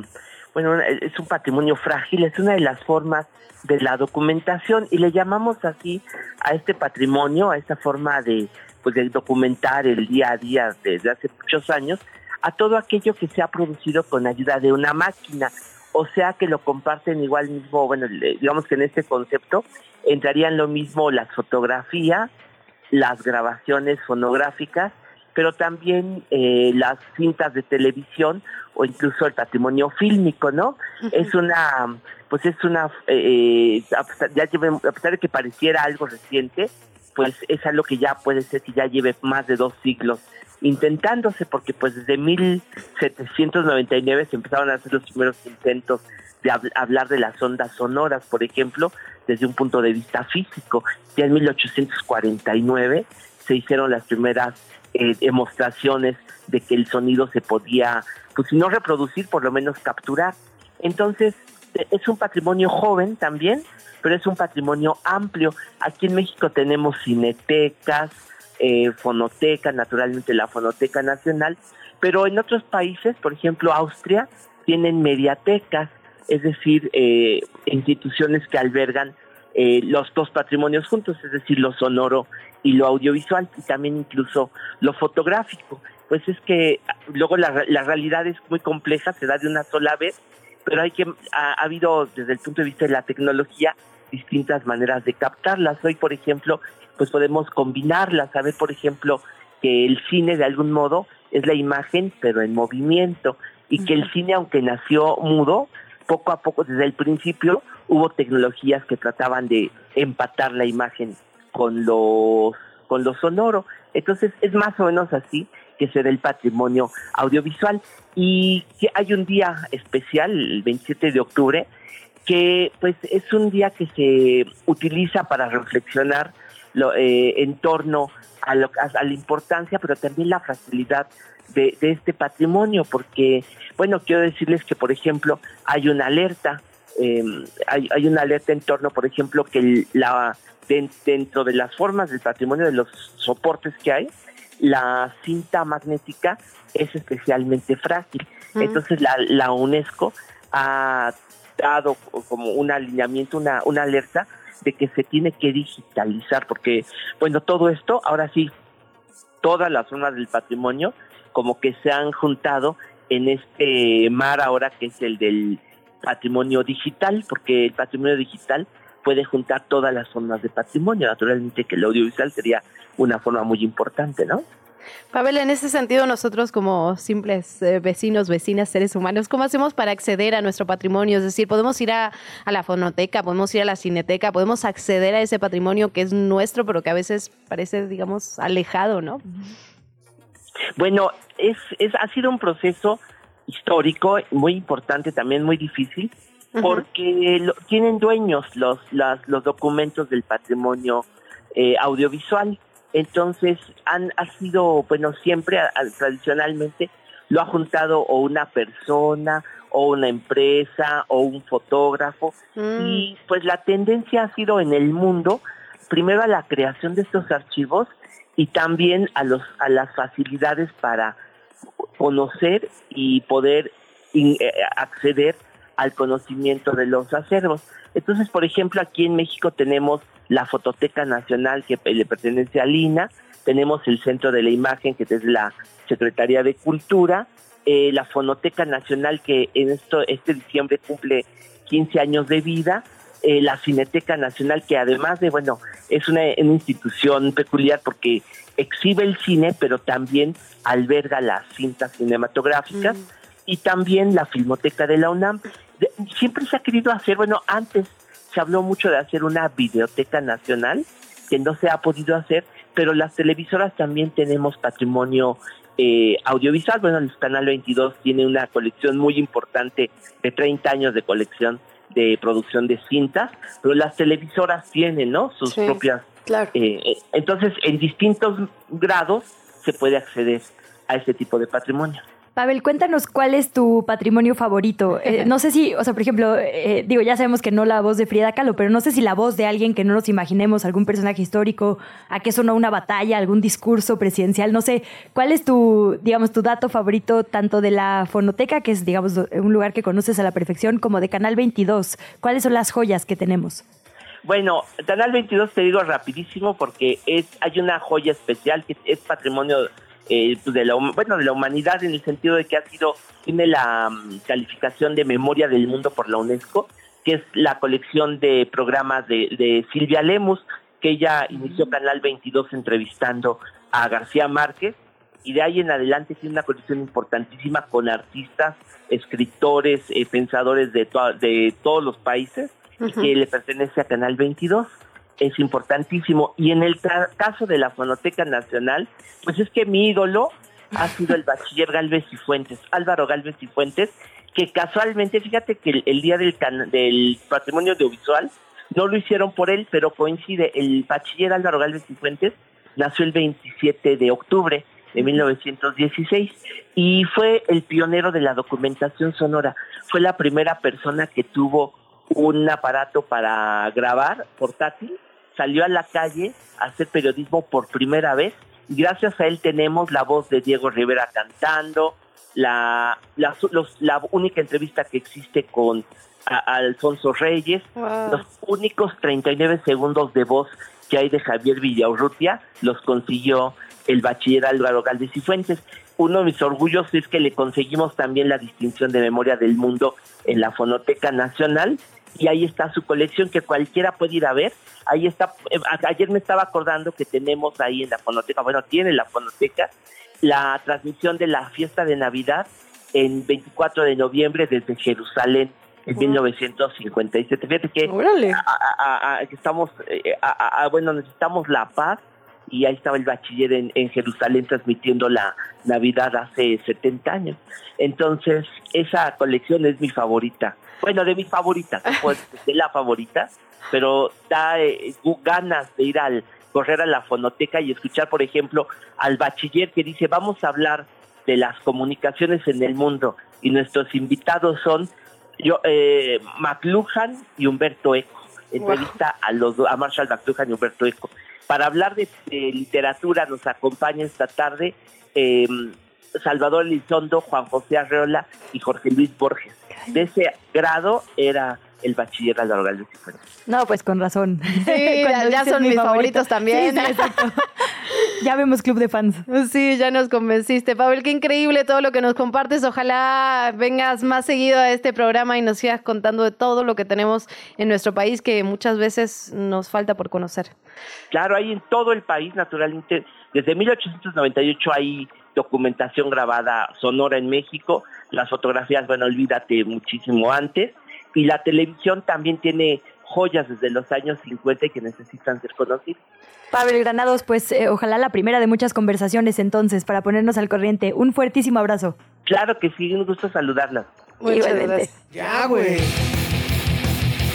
bueno, es un patrimonio frágil, es una de las formas de la documentación y le llamamos así a este patrimonio, a esta forma de, pues, documentar el día a día desde hace muchos años, a todo aquello que se ha producido con ayuda de una máquina, o sea que lo comparten igual mismo, bueno, digamos que en este concepto entrarían lo mismo las fotografías, las grabaciones fonográficas, pero también eh, las cintas de televisión o incluso el patrimonio fílmico, ¿no? Es una pues es una, eh, eh, a, pesar, ya a pesar de que pareciera algo reciente, pues es algo que ya puede ser que ya lleve más de dos siglos intentándose, porque pues desde 1799 se empezaron a hacer los primeros intentos de hablar de las ondas sonoras, por ejemplo, desde un punto de vista físico. Ya en 1849 se hicieron las primeras eh, demostraciones de que el sonido se podía, pues si no reproducir, por lo menos capturar. Entonces, es un patrimonio joven también, pero es un patrimonio amplio. Aquí en México tenemos cinetecas, eh, fonotecas, naturalmente la Fonoteca Nacional, pero en otros países, por ejemplo Austria, tienen mediatecas, es decir, eh, instituciones que albergan eh, los dos patrimonios juntos, es decir, lo sonoro y lo audiovisual, y también incluso lo fotográfico. Pues es que luego la, la realidad es muy compleja, se da de una sola vez, pero hay que ha, habido desde el punto de vista de la tecnología distintas maneras de captarlas. Hoy, por ejemplo, pues podemos combinarlas, saber, por ejemplo, que el cine de algún modo es la imagen, pero en movimiento, y que el cine, aunque nació mudo, poco a poco, desde el principio, hubo tecnologías que trataban de empatar la imagen con los con lo sonoro. Entonces, es más o menos así que se da el patrimonio audiovisual. Y que hay un día especial, el 27 de octubre, que pues es un día que se utiliza para reflexionar lo, eh, en torno a, lo, a, la importancia, pero también la fragilidad de, este patrimonio, porque, bueno, quiero decirles que, por ejemplo, hay una alerta, em, hay, hay, una alerta en torno, por ejemplo, que la dentro de las formas del patrimonio, de los soportes que hay, la cinta magnética es especialmente frágil. Entonces la, la, UNESCO ha dado como un alineamiento, una, una alerta de que se tiene que digitalizar, porque, bueno, todo esto, ahora sí, todas las zonas del patrimonio como que se han juntado en este mar ahora que es el del patrimonio digital, porque el patrimonio digital puede juntar todas las formas de patrimonio. Naturalmente que el audiovisual sería una forma muy importante, ¿no? Pavel, en ese sentido, nosotros como simples eh, vecinos, vecinas, seres humanos, ¿cómo hacemos para acceder a nuestro patrimonio? Es decir, podemos ir a, a, la fonoteca, podemos ir a la cineteca, podemos acceder a ese patrimonio que es nuestro, pero que a veces parece, digamos, alejado, ¿no? Bueno, es, es, ha sido un proceso histórico, muy importante, también muy difícil, porque lo, tienen dueños los, las, los documentos del patrimonio eh, audiovisual. Entonces, han ha sido, bueno, siempre, a, tradicionalmente, lo ha juntado o una persona, o una empresa, o un fotógrafo. Mm. Y pues la tendencia ha sido en el mundo, primero a la creación de estos archivos y también a, los, a las facilidades para conocer y poder in, eh, acceder al conocimiento de los acervos. Entonces, por ejemplo, aquí en México tenemos la Fototeca Nacional que le pertenece a Lina, tenemos el Centro de la Imagen que es la Secretaría de Cultura, eh, la Fonoteca Nacional que en esto este diciembre cumple 15 años de vida, eh, la Cineteca Nacional que además de, bueno, es una, una institución peculiar porque exhibe el cine, pero también alberga las cintas cinematográficas. Mm y también la Filmoteca de la UNAM. Siempre se ha querido hacer, bueno, antes se habló mucho de hacer una videoteca nacional, que no se ha podido hacer, pero las televisoras también tenemos patrimonio eh, audiovisual. Bueno, el Canal 22 tiene una colección muy importante de 30 años de colección de producción de cintas, pero las televisoras tienen, ¿no? Sus Sí, propias. claro. eh, entonces, en distintos grados se puede acceder a ese tipo de patrimonio. Pavel, cuéntanos cuál es tu patrimonio favorito. Eh, no sé si, o sea, por ejemplo, eh, digo, ya sabemos que no la voz de Frida Kahlo, pero no sé si la voz de alguien que no nos imaginemos, algún personaje histórico, a qué sonó una batalla, algún discurso presidencial, no sé, ¿cuál es tu, digamos, tu dato favorito tanto de la fonoteca, que es, digamos, un lugar que conoces a la perfección, como de Canal 22? ¿Cuáles son las joyas que tenemos? Bueno, Canal 22 te digo rapidísimo porque es hay una joya especial que es patrimonio eh, pues de la bueno de la humanidad en el sentido de que ha sido tiene la mm, calificación de memoria del mundo por la UNESCO que es la colección de programas de, de Silvia Lemus que ella inició Canal 22 entrevistando a García Márquez y de ahí en adelante tiene una colección importantísima con artistas, escritores, eh, pensadores de, to- de todos los países y que le pertenece a Canal 22 es importantísimo. Y en el caso de la Fonoteca Nacional, pues es que mi ídolo ha sido el bachiller Galvez y Fuentes, Álvaro Galvez y Fuentes, que casualmente, fíjate que el, el día del, can- del patrimonio audiovisual no lo hicieron por él, pero coincide, el bachiller Álvaro Galvez y Fuentes nació el 27 de octubre de 1916 y fue el pionero de la documentación sonora. Fue la primera persona que tuvo un aparato para grabar portátil, salió a la calle a hacer periodismo por primera vez y gracias a él tenemos la voz de Diego Rivera cantando, la, la, los- la única entrevista que existe con a- a Alfonso Reyes, Wow. los únicos 39 segundos de voz que hay de Javier Villaurrutia los consiguió el bachiller Álvaro Galvez y Fuentes. Uno de mis orgullos es que le conseguimos también la distinción de memoria del mundo en la Fonoteca Nacional y ahí está su colección que cualquiera puede ir a ver. Ahí está, eh, ayer me estaba acordando que tenemos ahí en la Fonoteca, bueno, tiene la Fonoteca la transmisión de la fiesta de Navidad en 24 de noviembre desde Jerusalén en 1957. Fíjate que a- a- estamos, eh, bueno, necesitamos la paz y ahí estaba el bachiller en, en Jerusalén transmitiendo la Navidad hace 70 años. Entonces, esa colección es mi favorita. Bueno, de mis favoritas, no puedo decir que es la favorita, pero da eh, ganas de ir al correr a la fonoteca y escuchar, por ejemplo, al bachiller que dice, vamos a hablar de las comunicaciones en el mundo y nuestros invitados son yo, eh, McLuhan y Humberto Eco. Entrevista a los a Marshall McLuhan y Humberto Eco. Para hablar de, de literatura nos acompaña esta tarde eh, Salvador Elizondo, Juan José Arreola y Jorge Luis Borges. De ese grado era el bachiller Álvaro Galvez. No, pues con razón. Sí, ya son mi mis favorito. favoritos también. Sí, sí, exacto. ya vemos club de fans. Sí, ya nos convenciste, Pavel. Qué increíble todo lo que nos compartes. Ojalá vengas más seguido a este programa y nos sigas contando de todo lo que tenemos en nuestro país que muchas veces nos falta por conocer. Claro, hay en todo el país, naturalmente. Desde 1898 hay documentación grabada sonora en México. Las fotografías, bueno, olvídate muchísimo antes. Y la televisión también tiene joyas desde los años 50 que necesitan ser conocidas. Pavel Granados, pues eh, ojalá la primera de muchas conversaciones entonces para ponernos al corriente. Un fuertísimo abrazo. Claro que sí, un gusto saludarla. Igualmente. Ya, güey.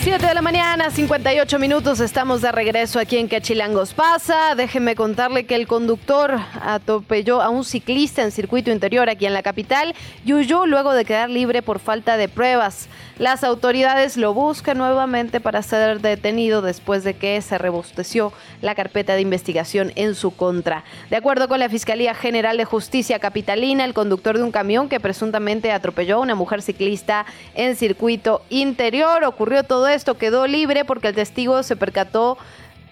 7 de la mañana, 58 minutos, estamos de regreso aquí en Cachilangos pasa. Déjenme contarle que el conductor atropelló a un ciclista en circuito interior aquí en la capital y huyó luego de quedar libre por falta de pruebas. Las autoridades lo buscan nuevamente para ser detenido después de que se rebusteció la carpeta de investigación en su contra. De acuerdo con la Fiscalía General de Justicia Capitalina, el conductor de un camión que presuntamente atropelló a una mujer ciclista en circuito interior ocurrió todo esto quedó libre porque el testigo se percató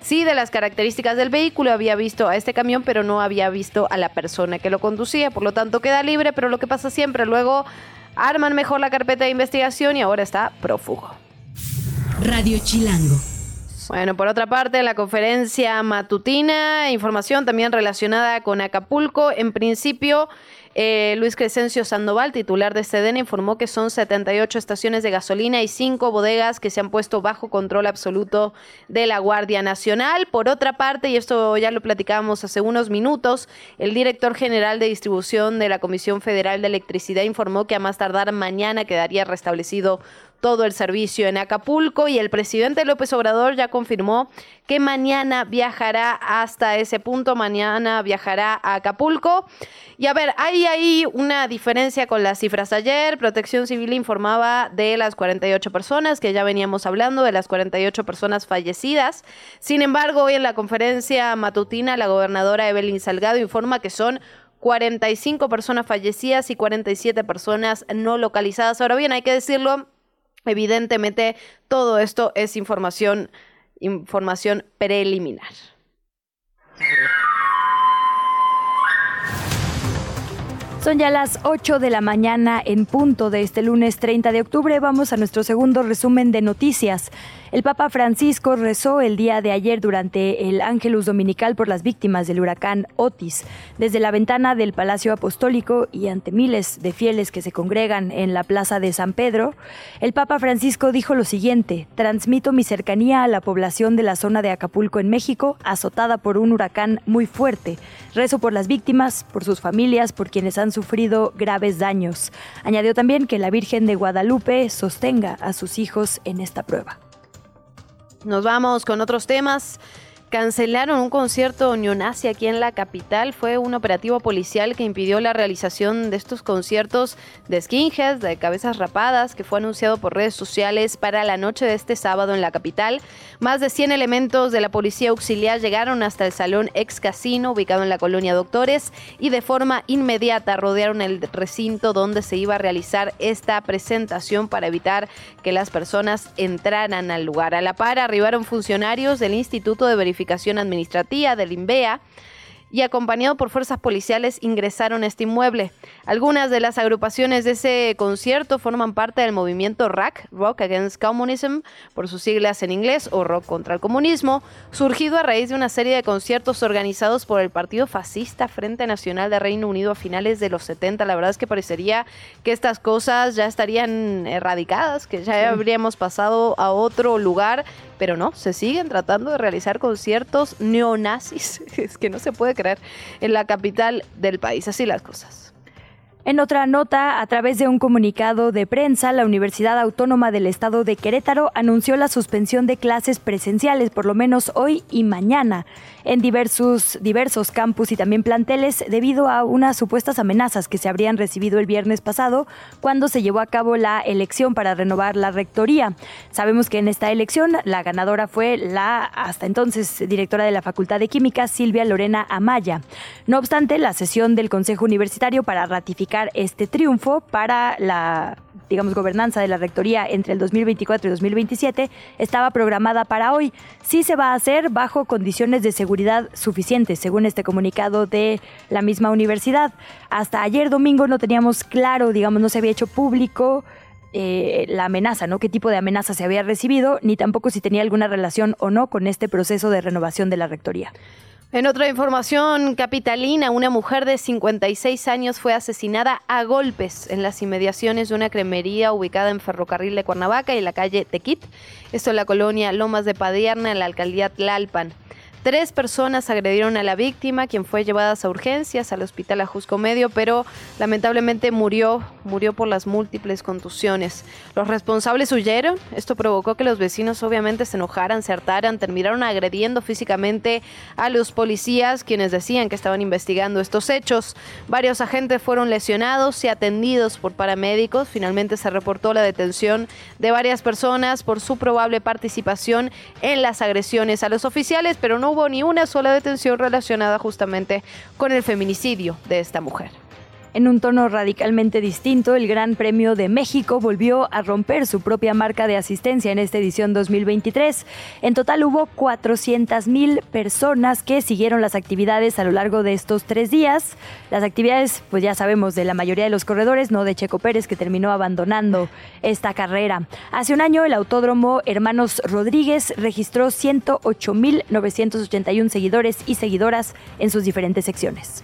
sí de las características del vehículo, había visto a este camión, pero no había visto a la persona que lo conducía, por lo tanto queda libre, pero lo que pasa siempre, luego arman mejor la carpeta de investigación y ahora está prófugo. Radio Chilango. Bueno, por otra parte, la conferencia matutina, información también relacionada con Acapulco, en principio eh, Luis Crescencio Sandoval, titular de Sedena, informó que son 78 estaciones de gasolina y 5 bodegas que se han puesto bajo control absoluto de la Guardia Nacional. Por otra parte, y esto ya lo platicábamos hace unos minutos, el director general de distribución de la Comisión Federal de Electricidad informó que a más tardar mañana quedaría restablecido todo el servicio en Acapulco y el presidente López Obrador ya confirmó que mañana viajará hasta ese punto, mañana viajará a Acapulco. Y a ver, hay ahí una diferencia con las cifras ayer. Protección Civil informaba de las 48 personas que ya veníamos hablando, de las 48 personas fallecidas. Sin embargo, hoy en la conferencia matutina, la gobernadora Evelyn Salgado informa que son 45 personas fallecidas y 47 personas no localizadas. Ahora bien, hay que decirlo, Evidentemente, todo esto es información, información preliminar. Son ya las 8 de la mañana en punto de este lunes 30 de octubre. Vamos a nuestro segundo resumen de noticias. El Papa Francisco rezó el día de ayer durante el Ángelus Dominical por las víctimas del huracán Otis. Desde la ventana del Palacio Apostólico y ante miles de fieles que se congregan en la Plaza de San Pedro, el Papa Francisco dijo lo siguiente, transmito mi cercanía a la población de la zona de Acapulco en México, azotada por un huracán muy fuerte. Rezo por las víctimas, por sus familias, por quienes han sufrido graves daños. Añadió también que la Virgen de Guadalupe sostenga a sus hijos en esta prueba. Nos vamos con otros temas. Cancelaron un concierto neonazi aquí en la capital. Fue un operativo policial que impidió la realización de estos conciertos de skinheads, de cabezas rapadas, que fue anunciado por redes sociales para la noche de este sábado en la capital. Más de 100 elementos de la policía auxiliar llegaron hasta el salón ex casino ubicado en la colonia Doctores y de forma inmediata rodearon el recinto donde se iba a realizar esta presentación para evitar que las personas entraran al lugar. A la par arribaron funcionarios del Instituto de Verificación Administrativa del INVEA y acompañado por fuerzas policiales ingresaron a este inmueble. Algunas de las agrupaciones de ese concierto forman parte del movimiento RAC, Rock Against Communism, por sus siglas en inglés, o Rock contra el Comunismo, surgido a raíz de una serie de conciertos organizados por el Partido Fascista Frente Nacional de Reino Unido a finales de los 70. La verdad es que parecería que estas cosas ya estarían erradicadas, que ya habríamos pasado a otro lugar, pero no, se siguen tratando de realizar conciertos neonazis. Es que no se puede creer en la capital del país. Así las cosas. En otra nota, a través de un comunicado de prensa, la Universidad Autónoma del Estado de Querétaro anunció la suspensión de clases presenciales, por lo menos hoy y mañana, en diversos, diversos campus y también planteles, debido a unas supuestas amenazas que se habrían recibido el viernes pasado cuando se llevó a cabo la elección para renovar la rectoría. Sabemos que en esta elección la ganadora fue la hasta entonces directora de la Facultad de Química, Silvia Lorena Amaya. No obstante, la sesión del Consejo Universitario para ratificar este triunfo para la digamos, gobernanza de la rectoría entre el 2024 y 2027 estaba programada para hoy. Sí se va a hacer bajo condiciones de seguridad suficientes, según este comunicado de la misma universidad. Hasta ayer domingo no teníamos claro, digamos, no se había hecho público eh, la amenaza, ¿no? ¿Qué tipo de amenaza se había recibido? Ni tampoco si tenía alguna relación o no con este proceso de renovación de la rectoría. En otra información capitalina, una mujer de 56 años fue asesinada a golpes en las inmediaciones de una cremería ubicada en Ferrocarril de Cuernavaca y la calle Tequit, esto en la colonia Lomas de Padierna, en la alcaldía Tlalpan. Tres personas agredieron a la víctima, quien fue llevada a urgencias al hospital Ajusco Medio, pero lamentablemente murió, murió por las múltiples contusiones. Los responsables huyeron, esto provocó que los vecinos obviamente se enojaran, se hartaran, terminaron agrediendo físicamente a los policías, quienes decían que estaban investigando estos hechos. Varios agentes fueron lesionados y atendidos por paramédicos. Finalmente se reportó la detención de varias personas por su probable participación en las agresiones a los oficiales, pero no hubo ni una sola detención relacionada justamente con el feminicidio de esta mujer. En un tono radicalmente distinto, el Gran Premio de México volvió a romper su propia marca de asistencia en esta edición 2023. En total hubo 400.000 personas que siguieron las actividades a lo largo de estos tres días. Las actividades, pues ya sabemos, de la mayoría de los corredores, no de Checo Pérez, que terminó abandonando esta carrera. Hace un año, el Autódromo Hermanos Rodríguez registró 108.981 seguidores y seguidoras en sus diferentes secciones.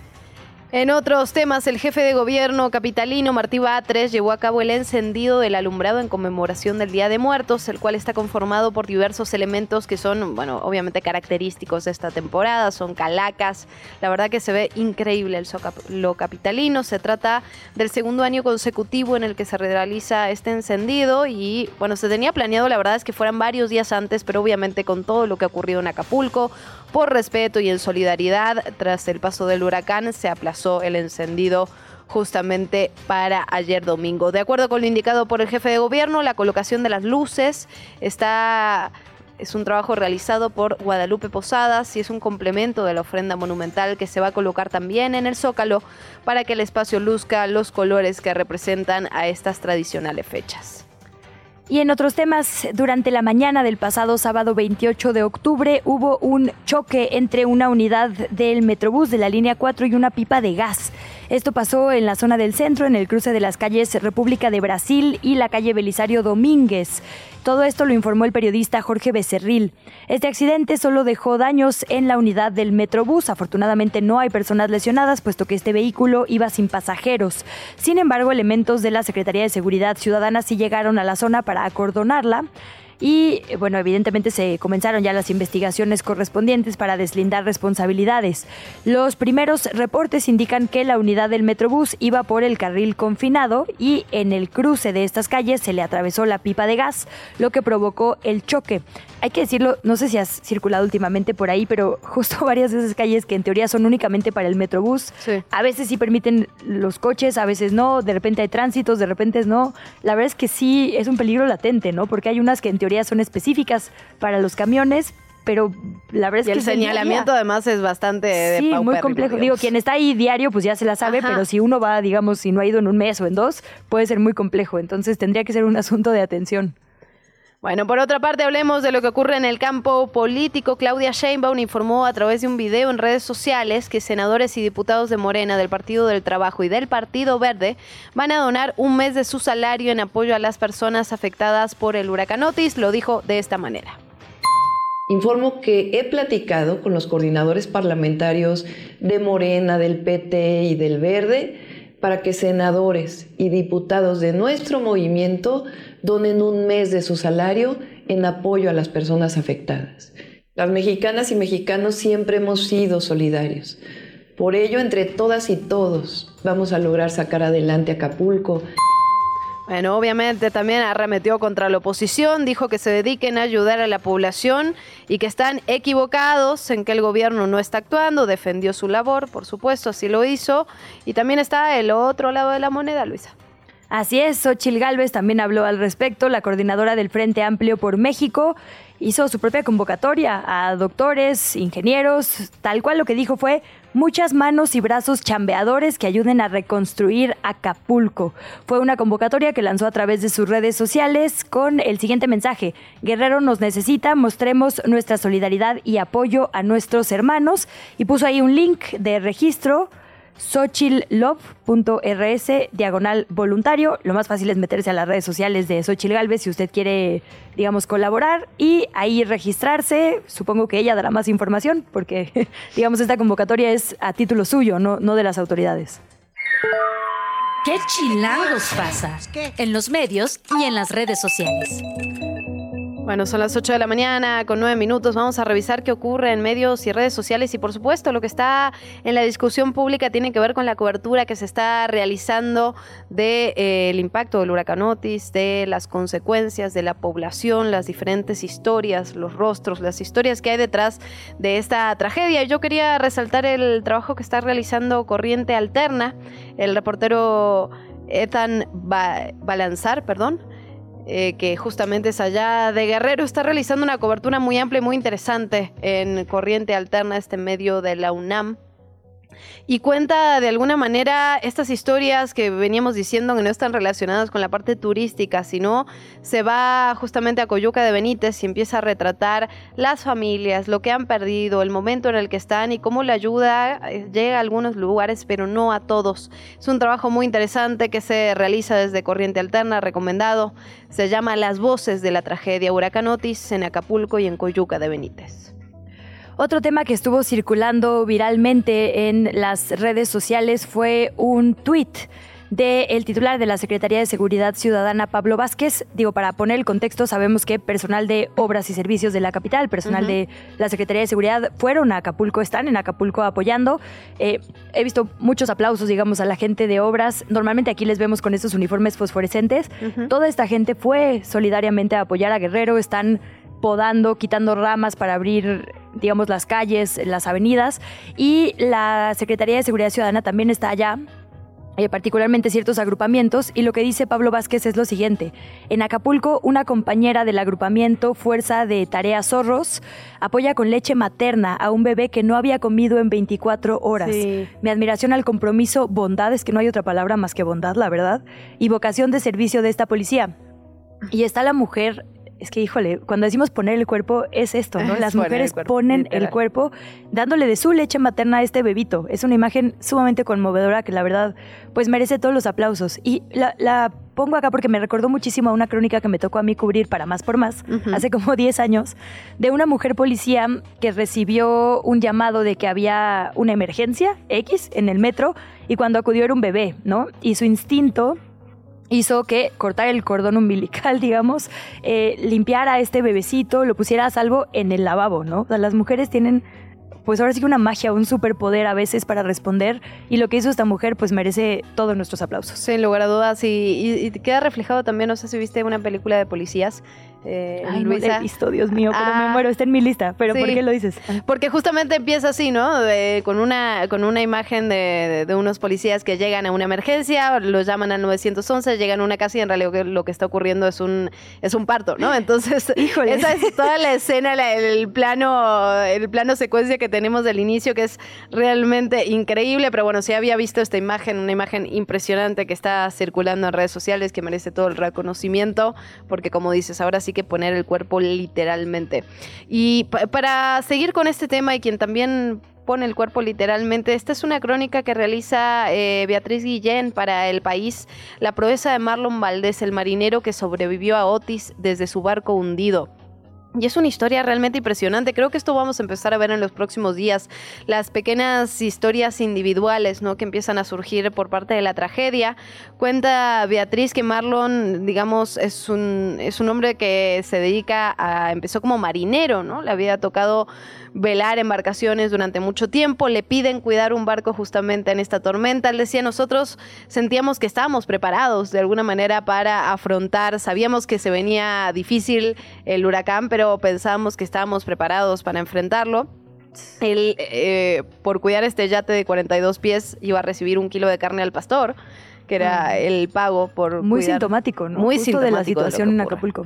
En otros temas, el jefe de gobierno capitalino Martí Batres llevó a cabo el encendido del alumbrado en conmemoración del Día de Muertos, el cual está conformado por diversos elementos que son, bueno, obviamente característicos de esta temporada, son calacas. La verdad que se ve increíble el lo capitalino. Se trata del segundo año consecutivo en el que se realiza este encendido y, bueno, se tenía planeado, la verdad es que fueran varios días antes, pero obviamente con todo lo que ha ocurrido en Acapulco, por respeto y en solidaridad, tras el paso del huracán, se aplazó el encendido justamente para ayer domingo. De acuerdo con lo indicado por el jefe de gobierno, la colocación de las luces está es un trabajo realizado por Guadalupe Posadas y es un complemento de la ofrenda monumental que se va a colocar también en el Zócalo para que el espacio luzca los colores que representan a estas tradicionales fechas. Y en otros temas, durante la mañana del pasado sábado 28 de octubre hubo un choque entre una unidad del Metrobús de la línea 4 y una pipa de gas. Esto pasó en la zona del centro, en el cruce de las calles República de Brasil y la calle Belisario Domínguez. Todo esto lo informó el periodista Jorge Becerril. Este accidente solo dejó daños en la unidad del Metrobús. Afortunadamente no hay personas lesionadas, puesto que este vehículo iba sin pasajeros. Sin embargo, elementos de la Secretaría de Seguridad Ciudadana sí llegaron a la zona para acordonarla y bueno, evidentemente se comenzaron ya las investigaciones correspondientes para deslindar responsabilidades. Los primeros reportes indican que la unidad del Metrobús iba por el carril confinado y en el cruce de estas calles se le atravesó la pipa de gas, lo que provocó el choque. Hay que decirlo, no sé si has circulado últimamente por ahí, pero justo varias de esas calles que en teoría son únicamente para el Metrobús, a veces sí permiten los coches, a veces no, de repente hay tránsitos, de repente no. La verdad es que sí es un peligro latente, ¿no? Porque hay unas que en teoría son específicas para los camiones, pero la verdad es que el señalamiento además es bastante sí, muy complejo. Digo, quien está ahí diario pues ya se la sabe, pero si uno va, digamos, si no ha ido en un mes o en dos, puede ser muy complejo. Entonces tendría que ser un asunto de atención. Bueno, por otra parte, hablemos de lo que ocurre en el campo político. Claudia Sheinbaum informó a través de un video en redes sociales que senadores y diputados de Morena, del Partido del Trabajo y del Partido Verde van a donar un mes de su salario en apoyo a las personas afectadas por el huracán Otis. Lo dijo de esta manera. Informo que he platicado con los coordinadores parlamentarios de Morena, del PT y del Verde para que senadores y diputados de nuestro movimiento donen un mes de su salario en apoyo a las personas afectadas. Las mexicanas y mexicanos siempre hemos sido solidarios. Por ello, entre todas y todos, vamos a lograr sacar adelante Acapulco. Bueno, obviamente también arremetió contra la oposición, dijo que se dediquen a ayudar a la población y que están equivocados en que el gobierno no está actuando, defendió su labor, por supuesto, así lo hizo, y también está el otro lado de la moneda, Luisa. Así es, Xochil Gálvez también habló al respecto, la coordinadora del Frente Amplio por México, hizo su propia convocatoria a doctores, ingenieros, tal cual lo que dijo fue muchas manos y brazos chambeadores que ayuden a reconstruir Acapulco. Fue una convocatoria que lanzó a través de sus redes sociales con el siguiente mensaje. Guerrero nos necesita, mostremos nuestra solidaridad y apoyo a nuestros hermanos y puso ahí un link de registro xochillove.rs diagonal voluntario. Lo más fácil es meterse a las redes sociales de Xochil Galvez si usted quiere, digamos, colaborar y ahí registrarse. Supongo que ella dará más información porque, digamos, esta convocatoria es a título suyo, no, no de las autoridades. ¿Qué chilangos pasa? En los medios y en las redes sociales. Bueno, son las 8 de la mañana con 9 minutos. Vamos a revisar qué ocurre en medios y redes sociales y por supuesto lo que está en la discusión pública tiene que ver con la cobertura que se está realizando del de, eh, impacto del huracán Otis, de las consecuencias de la población, las diferentes historias, los rostros, las historias que hay detrás de esta tragedia. Yo quería resaltar el trabajo que está realizando Corriente Alterna, el reportero Ethan Balanzar, perdón eh, que justamente es allá de Guerrero, está realizando una cobertura muy amplia y muy interesante en Corriente Alterna, este medio de la UNAM y cuenta de alguna manera estas historias que veníamos diciendo que no están relacionadas con la parte turística, sino se va justamente a Coyuca de Benítez y empieza a retratar las familias, lo que han perdido, el momento en el que están y cómo la ayuda eh, llega a algunos lugares, pero no a todos. Es un trabajo muy interesante que se realiza desde Corriente Alterna, recomendado. Se llama Las voces de la tragedia Huracán Otis en Acapulco y en Coyuca de Benítez. Otro tema que estuvo circulando viralmente en las redes sociales fue un tuit del titular de la Secretaría de Seguridad Ciudadana, Pablo Vázquez. Digo, para poner el contexto, sabemos que personal de obras y servicios de la capital, personal de la Secretaría de Seguridad, fueron a Acapulco, están en Acapulco apoyando. Eh, he visto muchos aplausos, digamos, a la gente de obras. Normalmente aquí les vemos con estos uniformes fosforescentes. Toda esta gente fue solidariamente a apoyar a Guerrero, están podando, quitando ramas para abrir, digamos, las calles, las avenidas. Y la Secretaría de Seguridad Ciudadana también está allá eh, particularmente ciertos agrupamientos, y lo que dice Pablo Vázquez es lo siguiente. En Acapulco, una compañera del agrupamiento Fuerza de Tareas Zorros apoya con leche materna a un bebé que no había comido en 24 horas. Mi admiración al compromiso, bondad, es que no hay otra palabra más que bondad, la verdad, y vocación de servicio de esta policía. Y está la mujer es que, híjole, cuando decimos poner el cuerpo es esto, ¿no? Las mujeres ponen el cuerpo dándole de su leche materna a este bebito. Es una imagen sumamente conmovedora que la verdad, pues merece todos los aplausos. Y la, pongo acá porque me recordó muchísimo a una crónica que me tocó a mí cubrir para Más por Más, hace como 10 años, de una mujer policía que recibió un llamado de que había una emergencia X en el metro y cuando acudió era un bebé, ¿no? Y su instinto hizo que cortar el cordón umbilical, digamos, eh, limpiara a este bebecito, lo pusiera a salvo en el lavabo, ¿no? O sea, las mujeres tienen pues ahora sí que una magia, un superpoder a veces para responder y lo que hizo esta mujer pues merece todos nuestros aplausos. Sin lugar a dudas y, y, queda reflejado también, no sé si viste una película de policías eh, Ay, Luisa. No Dios mío, pero me ah, muero, está en mi lista. ¿Pero por qué lo dices? Porque justamente empieza así, ¿no? con, una, con una imagen de, unos policías que llegan a una emergencia, los llaman al 911, llegan a una casa y en realidad lo que está ocurriendo es un, es un parto, ¿no? Entonces, Híjole. esa es toda la escena, el, plano, el plano secuencia que tenemos del inicio, que es realmente increíble. Pero bueno, si había visto esta imagen, una imagen impresionante que está circulando en redes sociales, que merece todo el reconocimiento, porque como dices, ahora sí que poner el cuerpo literalmente. Y para seguir con este tema y quien también pone el cuerpo literalmente. Esta es una crónica que realiza eh, Beatriz Guillén para El País, la proeza de Marlon Valdés, el marinero que sobrevivió a Otis desde su barco hundido. Y es una historia realmente impresionante. Creo que esto vamos a empezar a ver en los próximos días. Las pequeñas historias individuales, ¿no? Que empiezan a surgir por parte de la tragedia. Cuenta Beatriz que Marlon, digamos, es un, es un hombre que se dedica a. empezó como marinero, ¿no? Le había tocado velar embarcaciones durante mucho tiempo. Le piden cuidar un barco justamente en esta tormenta. Él decía, nosotros sentíamos que estábamos preparados de alguna manera para afrontar. Sabíamos que se venía difícil el huracán, pero pensábamos que estábamos preparados para enfrentarlo. Él, eh, por cuidar este yate de 42 pies, iba a recibir un kilo de carne al pastor, que era el pago por. Muy sintomático, ¿no? Muy sintomático de la situación en Acapulco.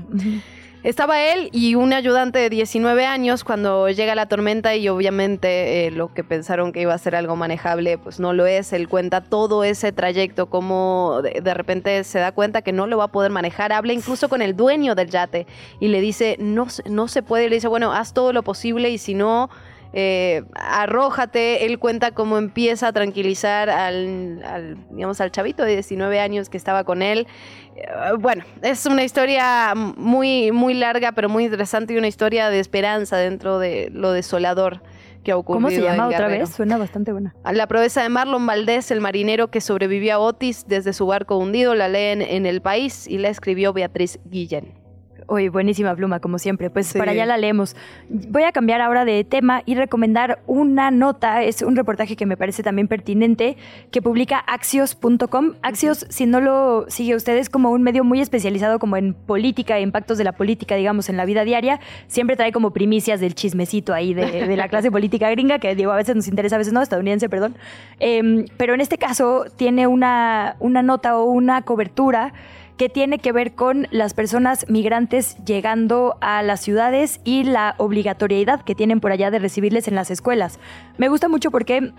Estaba él y un ayudante de 19 años cuando llega la tormenta y obviamente eh, lo que pensaron que iba a ser algo manejable, pues no lo es. Él cuenta todo ese trayecto, como de, repente se da cuenta que no lo va a poder manejar. Habla incluso con el dueño del yate y le dice, no, no se puede. Y le dice, bueno, haz todo lo posible y si no, eh, arrójate. Él cuenta cómo empieza a tranquilizar al, al, digamos, al chavito de 19 años que estaba con él. Eh, Bueno, es una historia muy, muy larga, pero muy interesante y una historia de esperanza dentro de lo desolador que ha ocurrido. ¿Cómo se llama en otra vez? Suena bastante buena. La proeza de Marlon Valdés, el marinero que sobrevivió a Otis desde su barco hundido, la leen en El País y la escribió Beatriz Guillén. Oye, buenísima pluma, como siempre. Pues Sí. para allá la leemos. Voy a cambiar ahora de tema y recomendar una nota. Es un reportaje que me parece también pertinente que publica axios.com. Axios, si no lo sigue usted, es como un medio muy especializado como en política e impactos de la política, digamos, en la vida diaria. Siempre trae como primicias del chismecito ahí de, de la clase política gringa, que digo, a veces nos interesa, a veces no, estadounidense, perdón. Em, pero en este caso tiene una, una nota o una cobertura que tiene que ver con las personas migrantes llegando a las ciudades y la obligatoriedad que tienen por allá de recibirles en las escuelas. Me gusta mucho porque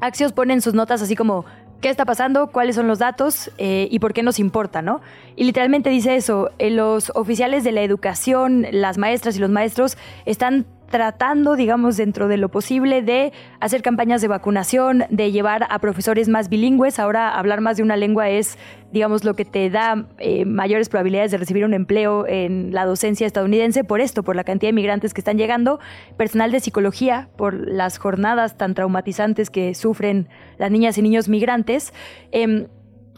Axios pone en sus notas así como qué está pasando, cuáles son los datos eh, y por qué nos importa, ¿no? Y literalmente dice eso, eh, los oficiales de la educación, las maestras y los maestros están tratando, digamos, dentro de lo posible de hacer campañas de vacunación, de llevar a profesores más bilingües. Ahora hablar más de una lengua es, digamos, lo que te da eh, mayores probabilidades de recibir un empleo en la docencia estadounidense por esto, por la cantidad de migrantes que están llegando, personal de psicología, por las jornadas tan traumatizantes que sufren las niñas y niños migrantes. Em,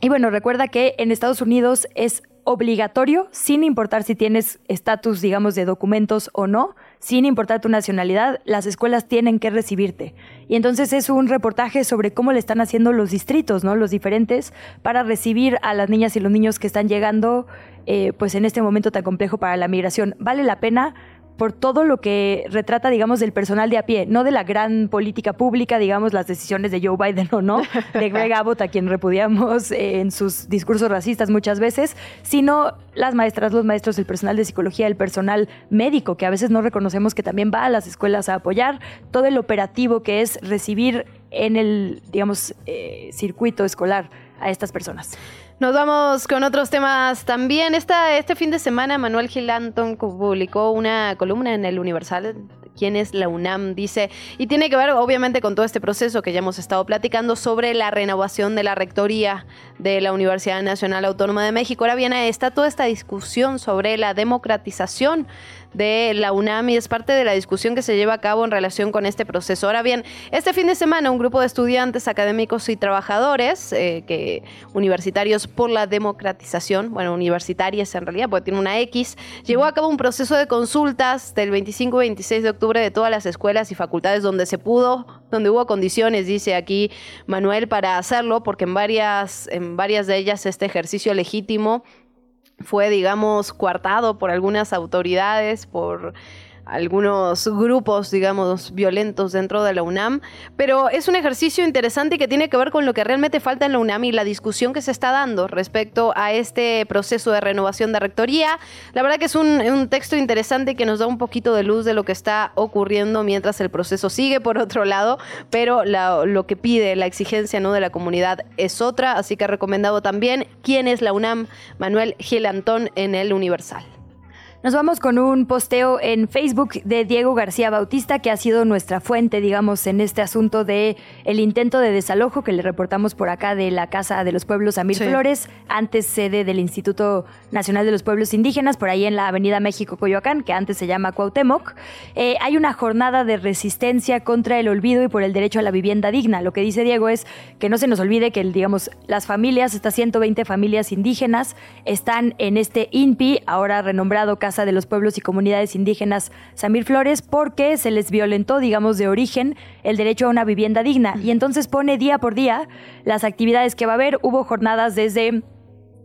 y bueno, recuerda que en Estados Unidos es obligatorio, sin importar si tienes estatus, digamos, de documentos o no, sin importar tu nacionalidad, las escuelas tienen que recibirte. Y entonces es un reportaje sobre cómo le están haciendo los distritos, ¿no? Los diferentes, para recibir a las niñas y los niños que están llegando, eh, pues en este momento tan complejo para la migración. Vale la pena por todo lo que retrata, digamos, del personal de a pie, no de la gran política pública, digamos, las decisiones de Joe Biden o no, de Greg Abbott, a quien repudiamos eh, en sus discursos racistas muchas veces, sino las maestras, los maestros, el personal de psicología, el personal médico, que a veces no reconocemos que también va a las escuelas a apoyar, todo el operativo que es recibir en el, digamos, eh, circuito escolar a estas personas. Nos vamos con otros temas también. Esta, este fin de semana Manuel Gil Anton publicó una columna en el Universal. ¿Quién es la UNAM? Dice, y tiene que ver obviamente con todo este proceso que ya hemos estado platicando sobre la renovación de la rectoría de la Universidad Nacional Autónoma de México. Ahora bien, está toda esta discusión sobre la democratización de la UNAM y es parte de la discusión que se lleva a cabo en relación con este proceso. Ahora bien, este fin de semana un grupo de estudiantes, académicos y trabajadores eh, que universitarios por la democratización, bueno, universitarias en realidad, porque tiene una X, llevó a cabo un proceso de consultas del 25 y 26 de octubre de todas las escuelas y facultades donde se pudo, donde hubo condiciones, dice aquí Manuel, para hacerlo, porque en varias, en varias de ellas este ejercicio legítimo fue, digamos, coartado por algunas autoridades, por algunos grupos, digamos, violentos dentro de la UNAM, pero es un ejercicio interesante que tiene que ver con lo que realmente falta en la UNAM y la discusión que se está dando respecto a este proceso de renovación de rectoría. La verdad que es un, texto interesante que nos da un poquito de luz de lo que está ocurriendo mientras el proceso sigue por otro lado, pero lo que pide la exigencia ¿no? de la comunidad es otra, así que recomendado también quién es la UNAM, Manuel Gil Antón en el Universal. Nos vamos con un posteo en Facebook de Diego García Bautista, que ha sido nuestra fuente, digamos, en este asunto de el intento de desalojo que le reportamos por acá de la Casa de los Pueblos Amir Sí. Flores, antes sede del Instituto Nacional de los Pueblos Indígenas, por ahí en la Avenida México Coyoacán, que antes se llama Cuauhtémoc. Eh, hay una jornada de resistencia contra el olvido y por el derecho a la vivienda digna. Lo que dice Diego es que no se nos olvide que, digamos, las familias, estas 120 familias indígenas, están en este INPI, ahora renombrado Casa de los Pueblos y Comunidades Indígenas Samir Flores, porque se les violentó, digamos, de origen el derecho a una vivienda digna. Y entonces pone día por día las actividades que va a haber. Hubo jornadas desde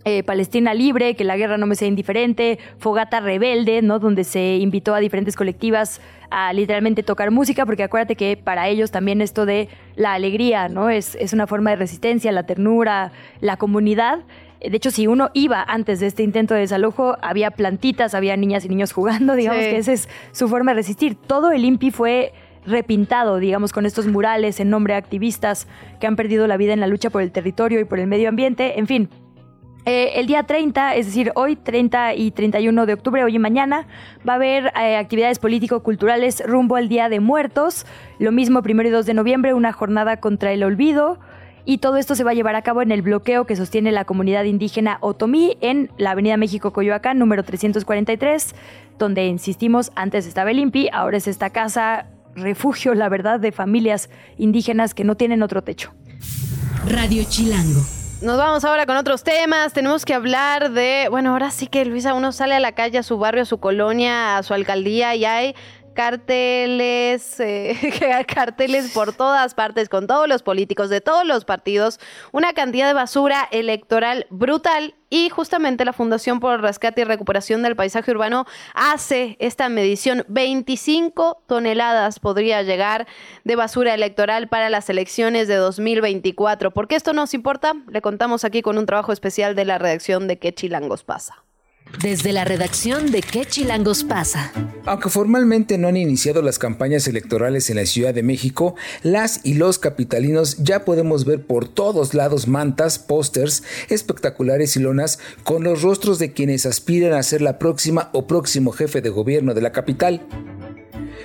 eh, Palestina Libre, que la guerra no me sea indiferente, Fogata Rebelde, ¿no? Donde se invitó a diferentes colectivas a literalmente tocar música, porque acuérdate que para ellos también esto de la alegría, ¿no? Es, es una forma de resistencia, la ternura, la comunidad. De hecho, si uno iba antes de este intento de desalojo, había plantitas, había niñas y niños jugando, digamos Sí. que esa es su forma de resistir. Todo el INPI fue repintado, digamos, con estos murales en nombre de activistas que han perdido la vida en la lucha por el territorio y por el medio ambiente, en fin. Eh, el día 30, es decir, hoy 30 y 31 de octubre, hoy y mañana, va a haber eh, actividades político-culturales rumbo al Día de Muertos. Lo mismo, primero y 2 de noviembre, una jornada contra el olvido. Y todo esto se va a llevar a cabo en el bloqueo que sostiene la comunidad indígena Otomí en la Avenida México Coyoacán, número 343, donde, insistimos, antes estaba el INPI, ahora es esta casa refugio, la verdad, de familias indígenas que no tienen otro techo. Radio Chilango. Nos vamos ahora con otros temas. Tenemos que hablar de, bueno, ahora sí que Luisa, uno sale a la calle, a su barrio, a su colonia, a su alcaldía y hay carteles, eh, carteles por todas partes con todos los políticos de todos los partidos, una cantidad de basura electoral brutal y justamente la Fundación por el Rescate y Recuperación del Paisaje Urbano hace esta medición. 25 toneladas podría llegar de basura electoral para las elecciones de 2024. ¿Por qué esto nos importa? Le contamos aquí con un trabajo especial de la redacción de ¿Qué Chilangos pasa? Desde la redacción de ¿Qué Chilangos pasa? Aunque formalmente no han iniciado las campañas electorales en la Ciudad de México, las y los capitalinos ya podemos ver por todos lados mantas, pósters, espectaculares y lonas con los rostros de quienes aspiran a ser la próxima o próximo jefe de gobierno de la capital.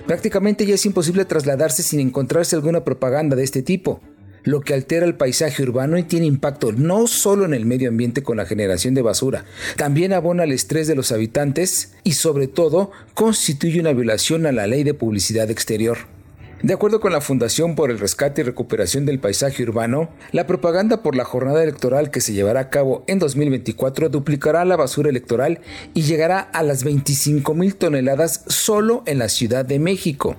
Prácticamente ya es imposible trasladarse sin encontrarse alguna propaganda de este tipo lo que altera el paisaje urbano y tiene impacto no solo en el medio ambiente con la generación de basura, también abona el estrés de los habitantes y sobre todo constituye una violación a la ley de publicidad exterior. De acuerdo con la Fundación por el Rescate y Recuperación del Paisaje Urbano, la propaganda por la jornada electoral que se llevará a cabo en 2024 duplicará la basura electoral y llegará a las 25 mil toneladas solo en la Ciudad de México.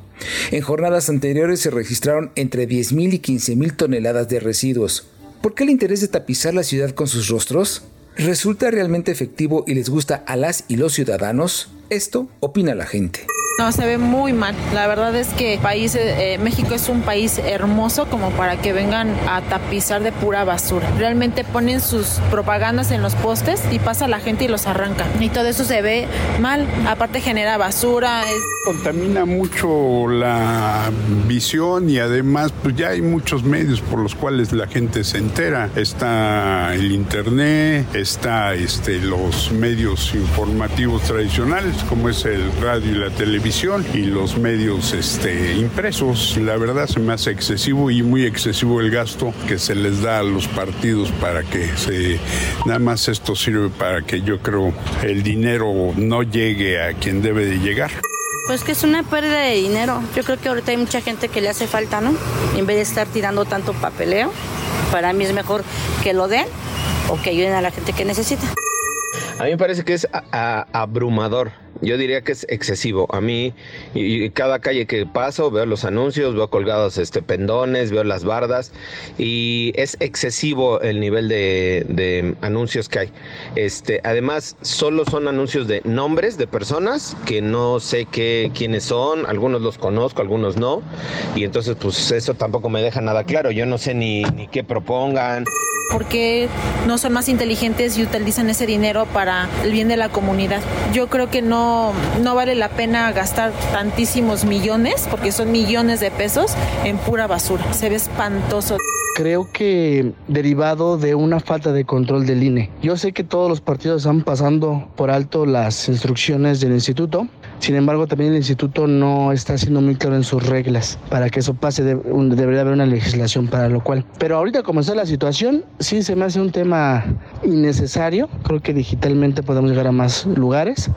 En jornadas anteriores se registraron entre 10 mil y 15 mil toneladas de residuos. ¿Por qué el interés de tapizar la ciudad con sus rostros? ¿Resulta realmente efectivo y les gusta a las y los ciudadanos? Esto opina la gente. No, se ve muy mal. La verdad es que país, eh, México es un país hermoso como para que vengan a tapizar de pura basura. Realmente ponen sus propagandas en los postes y pasa la gente y los arranca. Y todo eso se ve mal. Aparte genera basura. es- Contamina mucho la visión y además pues ya hay muchos medios por los cuales la gente se entera. Está el internet, está este, los medios informativos tradicionales como es el radio y la televisión y los medios este, impresos. La verdad se me hace excesivo y muy excesivo el gasto que se les da a los partidos para que se... Nada más esto sirve para que yo creo el dinero no llegue a quien debe de llegar. Pues que es una pérdida de dinero. Yo creo que ahorita hay mucha gente que le hace falta, ¿no? En vez de estar tirando tanto papeleo, para mí es mejor que lo den o que ayuden a la gente que necesita. A mí me parece que es a- a- abrumador. Yo diría que es excesivo. A mí, y, y cada calle que paso, veo los anuncios, veo colgados este, pendones, veo las bardas, y es excesivo el nivel de, de anuncios que hay. Este, además, solo son anuncios de nombres de personas que no sé qué, quiénes son, algunos los conozco, algunos no, y entonces, pues eso tampoco me deja nada claro. Yo no sé ni, ni qué propongan. ¿Por qué no son más inteligentes y utilizan ese dinero para el bien de la comunidad? Yo creo que no, no vale la pena gastar tantísimos millones, porque son millones de pesos, en pura basura. Se ve espantoso. Creo que derivado de una falta de control del INE. Yo sé que todos los partidos están pasando por alto las instrucciones del instituto. Sin embargo, también el instituto no está siendo muy claro en sus reglas. Para que eso pase, de- un- debería haber una legislación para lo cual. Pero ahorita, como está la situación, sí se me hace un tema innecesario. Creo que digitalmente podemos llegar a más lugares.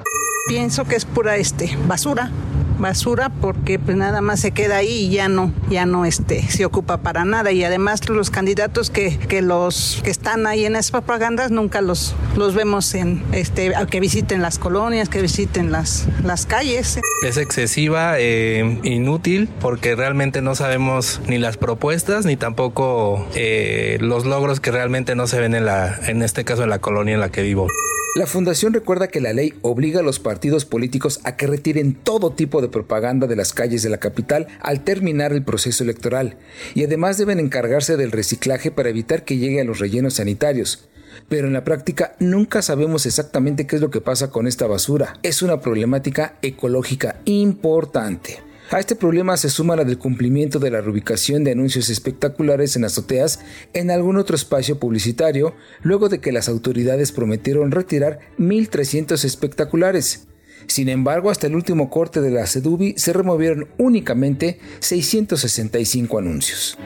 Pienso que es pura este, basura. basura porque pues nada más se queda ahí y ya no, ya no este, se ocupa para nada y además los candidatos que, que los que están ahí en esas propagandas nunca los, los vemos en este que visiten las colonias, que visiten las, las calles. Es excesiva, eh, inútil porque realmente no sabemos ni las propuestas ni tampoco eh, los logros que realmente no se ven en la en este caso en la colonia en la que vivo. La fundación recuerda que la ley obliga a los partidos políticos a que retiren todo tipo de propaganda de las calles de la capital al terminar el proceso electoral y además deben encargarse del reciclaje para evitar que llegue a los rellenos sanitarios. Pero en la práctica nunca sabemos exactamente qué es lo que pasa con esta basura. Es una problemática ecológica importante. A este problema se suma la del cumplimiento de la reubicación de anuncios espectaculares en azoteas en algún otro espacio publicitario, luego de que las autoridades prometieron retirar 1.300 espectaculares. Sin embargo, hasta el último corte de la CEDUBI se removieron únicamente 665 anuncios.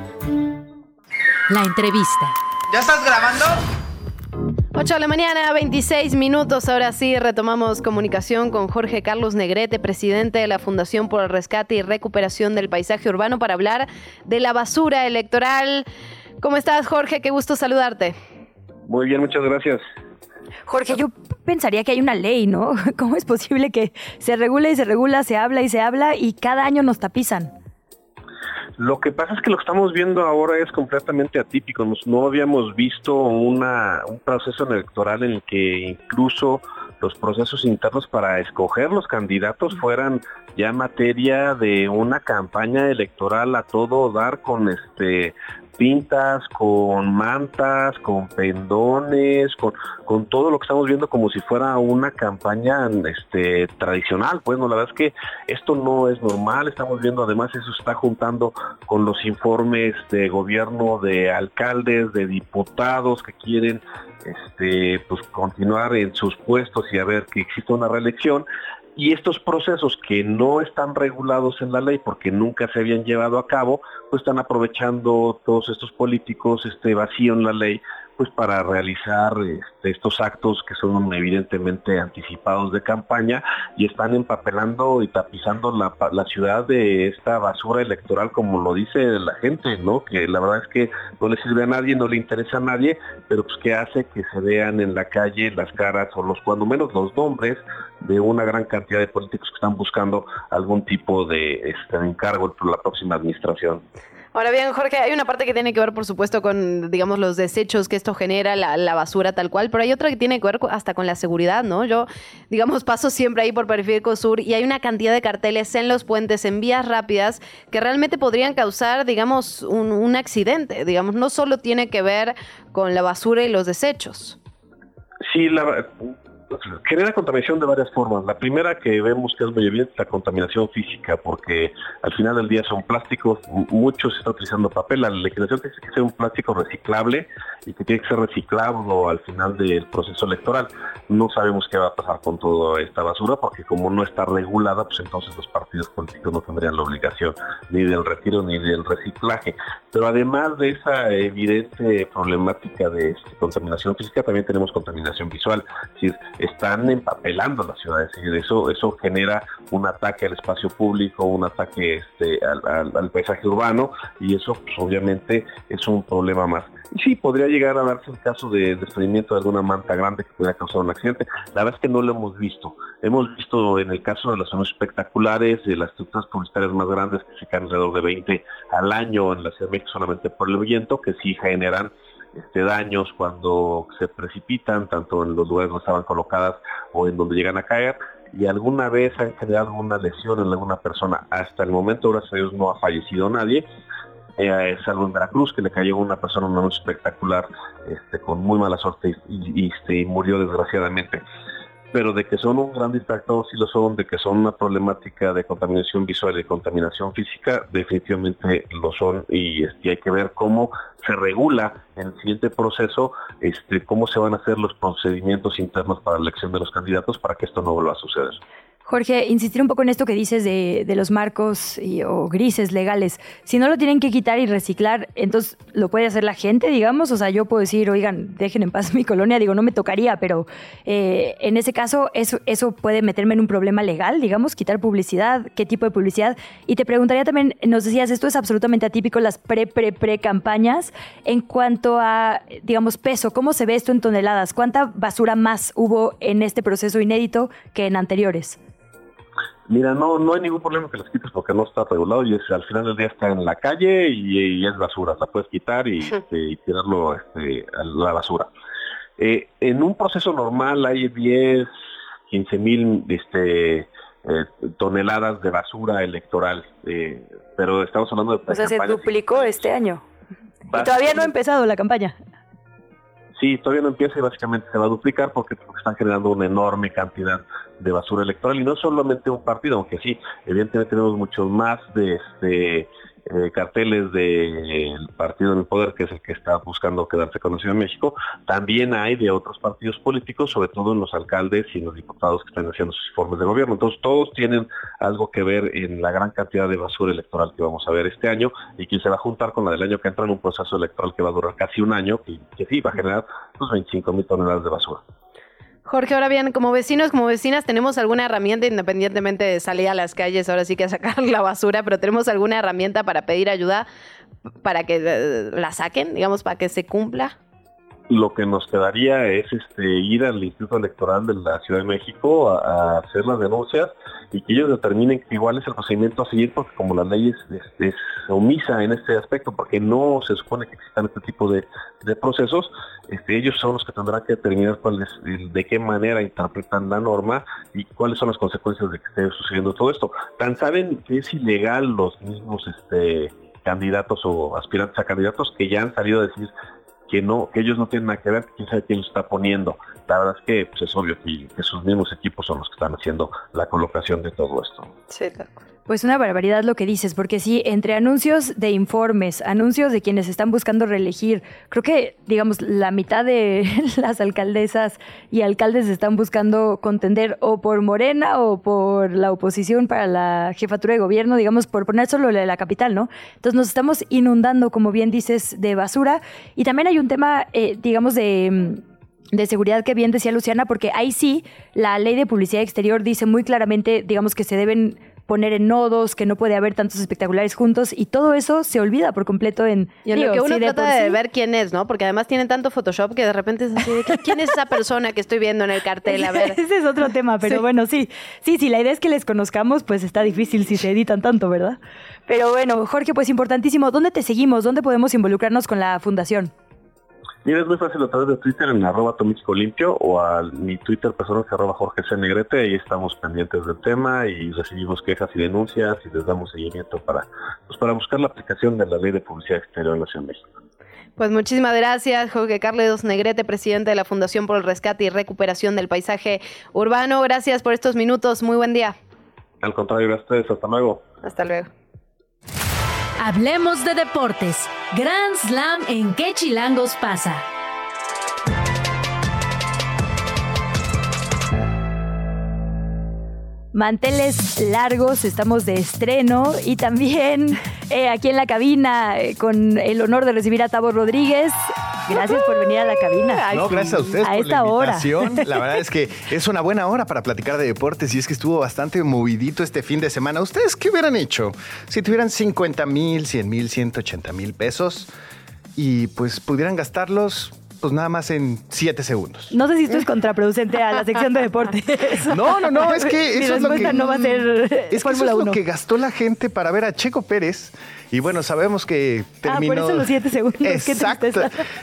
La entrevista. ¿Ya estás grabando? 8 de la mañana, 26 minutos. Ahora sí, retomamos comunicación con Jorge Carlos Negrete, presidente de la Fundación por el Rescate y Recuperación del Paisaje Urbano, para hablar de la basura electoral. ¿Cómo estás, Jorge? Qué gusto saludarte. Muy bien, muchas gracias. Jorge, yo pensaría que hay una ley, ¿no? ¿Cómo es posible que se regula y se regula, se habla y se habla y cada año nos tapizan? Lo que pasa es que lo que estamos viendo ahora es completamente atípico. No habíamos visto un proceso electoral en el que incluso los procesos internos para escoger los candidatos fueran ya materia de una campaña electoral a todo dar con este pintas, con mantas, con pendones, con, con todo lo que estamos viendo como si fuera una campaña este, tradicional. Pues no, la verdad es que esto no es normal. Estamos viendo además eso está juntando con los informes de gobierno de alcaldes, de diputados que quieren este, pues continuar en sus puestos y a ver que exista una reelección y estos procesos que no están regulados en la ley porque nunca se habían llevado a cabo, pues están aprovechando todos estos políticos este vacío en la ley pues para realizar este, estos actos que son evidentemente anticipados de campaña y están empapelando y tapizando la, ciudad de esta basura electoral como lo dice la gente, ¿no? Que la verdad es que no le sirve a nadie, no le interesa a nadie, pero pues que hace que se vean en la calle las caras o los cuando menos los nombres de una gran cantidad de políticos que están buscando algún tipo de este, encargo por la próxima administración. Ahora bien, Jorge, hay una parte que tiene que ver, por supuesto, con, digamos, los desechos que esto genera, la, basura tal cual, pero hay otra que tiene que ver hasta con la seguridad, ¿no? Yo, digamos, paso siempre ahí por Periférico Sur y hay una cantidad de carteles en los puentes, en vías rápidas, que realmente podrían causar, digamos, un, accidente, digamos, no solo tiene que ver con la basura y los desechos. Sí, la, genera contaminación de varias formas. La primera que vemos que es muy evidente es la contaminación física, porque al final del día son plásticos, muchos se está utilizando papel. La legislación tiene que ser un plástico reciclable y que tiene que ser reciclado al final del proceso electoral. No sabemos qué va a pasar con toda esta basura, porque como no está regulada, pues entonces los partidos políticos no tendrían la obligación ni del retiro ni del reciclaje. Pero además de esa evidente problemática de contaminación física, también tenemos contaminación visual. Están empapelando las ciudades y eso eso genera un ataque al espacio público, un ataque este, al, paisaje urbano y eso pues, obviamente es un problema más. Y sí, podría llegar a darse el caso de desprendimiento de alguna manta grande que pudiera causar un accidente. La verdad es que no lo hemos visto. Hemos visto en el caso de las zonas espectaculares, de las estructuras publicitarias más grandes que se caen alrededor de 20 al año en la Ciudad solamente por el viento, que sí generan este, daños cuando se precipitan, tanto en los lugares donde estaban colocadas o en donde llegan a caer, y alguna vez han generado una lesión en alguna persona. Hasta el momento, gracias a Dios, no ha fallecido nadie, eh, salvo en Veracruz, que le cayó una persona una noche espectacular, este, con muy mala suerte y, y, este, y murió desgraciadamente pero de que son un gran distractor, sí lo son, de que son una problemática de contaminación visual y contaminación física, definitivamente lo son y, este, hay que ver cómo se regula en el siguiente proceso, este, cómo se van a hacer los procedimientos internos para la elección de los candidatos para que esto no vuelva a suceder. Jorge, insistir un poco en esto que dices de, los marcos o grises legales. Si no lo tienen que quitar y reciclar, entonces lo puede hacer la gente, digamos. O sea, yo puedo decir, oigan, dejen en paz mi colonia. Digo, no me tocaría, pero eh, en ese caso, eso, eso puede meterme en un problema legal, digamos, quitar publicidad, qué tipo de publicidad. Y te preguntaría también, nos decías, esto es absolutamente atípico, las pre, pre, pre campañas. En cuanto a, digamos, peso, ¿cómo se ve esto en toneladas? ¿Cuánta basura más hubo en este proceso inédito que en anteriores? Mira, no, no hay ningún problema que las quites porque no está regulado y al final del día está en la calle y, es basura, la puedes quitar y, este, tirarlo este, a la basura. Eh, en un proceso normal hay 10, 15 mil este, eh, toneladas de basura electoral, eh, pero estamos hablando de... O sea, se duplicó este año. Y todavía no ha empezado la campaña. Sí, todavía no empieza y básicamente se va a duplicar porque están generando una enorme cantidad de basura electoral y no solamente un partido, aunque sí, evidentemente tenemos muchos más de este eh, carteles del partido en el poder, que es el que está buscando quedarse con la Ciudad de México, también hay de otros partidos políticos, sobre todo en los alcaldes y en los diputados que están haciendo sus informes de gobierno. Entonces todos tienen algo que ver en la gran cantidad de basura electoral que vamos a ver este año y que se va a juntar con la del año que entra en un proceso electoral que va a durar casi un año, y que sí va a generar unos 25 mil toneladas de basura. Jorge, ahora bien, como vecinos, como vecinas, ¿tenemos alguna herramienta independientemente de salir a las calles, ahora sí que a sacar la basura, pero tenemos alguna herramienta para pedir ayuda para que eh, la saquen, digamos, para que se cumpla? Lo que nos quedaría es este ir al Instituto Electoral de la Ciudad de México a, hacer las denuncias y que ellos determinen igual es el procedimiento a seguir porque como la ley es, omisa en este aspecto porque no se supone que existan este tipo de, procesos este, ellos son los que tendrán que determinar cuál de qué manera interpretan la norma y cuáles son las consecuencias de que esté sucediendo todo esto. Tan saben que es ilegal los mismos este candidatos o aspirantes a candidatos que ya han salido a decir que no, que ellos no tienen nada que ver, quién sabe quién lo está poniendo. La verdad es que pues, es obvio que, que, sus mismos equipos son los que están haciendo la colocación de todo esto. Sí, pues una barbaridad lo que dices, porque sí, entre anuncios de informes, anuncios de quienes están buscando reelegir, creo que, digamos, la mitad de las alcaldesas y alcaldes están buscando contender o por Morena o por la oposición para la jefatura de gobierno, digamos, por poner solo la, la capital, ¿no? Entonces nos estamos inundando, como bien dices, de basura. Y también hay un tema, eh, digamos, de de seguridad que bien decía Luciana, porque ahí sí la ley de publicidad exterior dice muy claramente, digamos, que se deben poner en nodos, que no puede haber tantos espectaculares juntos y todo eso se olvida por completo en... Y en lo que uno trata de, ver quién es, ¿no? Porque además tienen tanto Photoshop que de repente es así ¿quién es esa persona que estoy viendo en el cartel? A ver. Ese es otro tema, pero bueno, sí. Sí, sí, la idea es que les conozcamos, pues está difícil si se editan tanto, ¿verdad? Pero bueno, Jorge, pues importantísimo, ¿dónde te seguimos? ¿Dónde podemos involucrarnos con la fundación? Mira, es muy fácil a través de Twitter en arroba Limpio o a mi Twitter personal que arroba Jorge C. Negrete. Ahí estamos pendientes del tema y recibimos quejas y denuncias y les damos seguimiento para, pues, para buscar la aplicación de la ley de publicidad exterior en la Ciudad de México. Pues muchísimas gracias, Jorge Carlos Negrete, presidente de la Fundación por el Rescate y Recuperación del Paisaje Urbano. Gracias por estos minutos. Muy buen día. Al contrario, gracias. Hasta luego. Hasta luego. Hablemos de deportes. Grand Slam en qué chilangos pasa. Manteles largos, estamos de estreno y también eh, aquí en la cabina eh, con el honor de recibir a Tavo Rodríguez. Gracias por venir a la cabina. No, gracias a ustedes por la invitación. La verdad es que es una buena hora para platicar de deportes y es que estuvo bastante movidito este fin de semana. ¿Ustedes qué hubieran hecho si tuvieran 50 mil, 100 mil, 180 mil pesos y pues pudieran gastarlos pues nada más en siete segundos. No sé si esto es contraproducente a la sección de deportes. No, no, no, es que eso es lo que no va a ser es que eso es lo que gastó la gente para ver a Checo Pérez y bueno, sabemos que terminó. Ah, por eso los siete segundos. Exacto.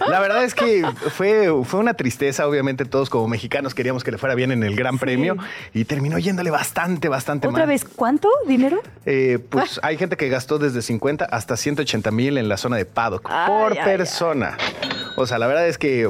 La verdad es que fue, fue una tristeza. Obviamente, todos como mexicanos queríamos que le fuera bien en el Gran Premio y terminó yéndole bastante, bastante mal. ¿Otra vez cuánto dinero? Eh, pues hay gente que gastó desde 50 hasta 180 mil en la zona de paddock por persona. O sea, la verdad es que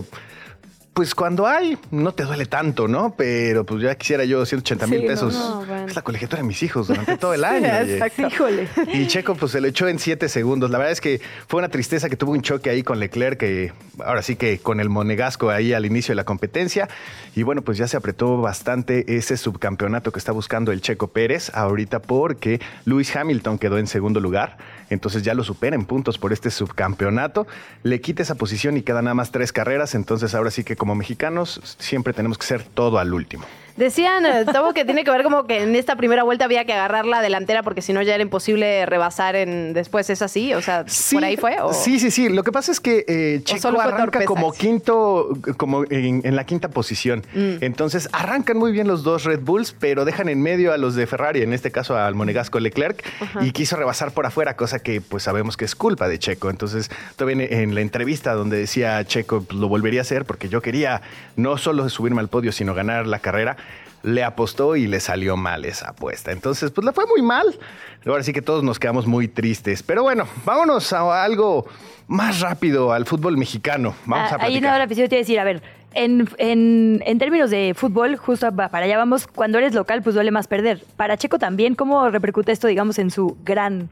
pues cuando hay, no te duele tanto, ¿no? Pero pues ya quisiera yo 180 mil pesos. Es la colegiatura de mis hijos durante todo el año. Exacto. Híjole. Y Checo pues se lo echó en 7 segundos. La verdad es que fue una tristeza que tuvo un choque ahí con Leclerc, que ahora sí que con el monegasco ahí al inicio de la competencia. Y bueno, pues ya se apretó bastante ese subcampeonato que está buscando el Checo Pérez ahorita porque Lewis Hamilton quedó en segundo lugar. Entonces ya lo supera en puntos por este subcampeonato. Le quita esa posición y quedan nada más tres carreras. Entonces ahora sí que como mexicanos siempre tenemos que ser todo al último. Decían, eh, Tobo, que tiene que ver como que en esta primera vuelta había que agarrar la delantera porque si no ya era imposible rebasar en después. ¿Es así? O sea, ¿por ahí fue? Sí, sí, sí. Lo que pasa es que eh, Checo arranca como quinto, como en, la quinta posición. Mm. Entonces arrancan muy bien los dos Red Bulls, pero dejan en medio a los de Ferrari, en este caso al monegasco Leclerc, y quiso rebasar por afuera, cosa que pues sabemos que es culpa de Checo. Entonces, todavía en la entrevista donde decía Checo, pues, lo volvería a hacer porque yo quería no solo subirme al podio, sino ganar la carrera le apostó y le salió mal esa apuesta. Entonces, pues le fue muy mal. Ahora sí que todos nos quedamos muy tristes. Pero bueno, vámonos a algo más rápido, al fútbol mexicano. Vamos ah, a Ahí no, ahora te iba a decir, a ver, en, en, términos de fútbol, justo para allá vamos, cuando eres local, pues duele más perder. Para Checo también, ¿cómo repercute esto, digamos, en su gran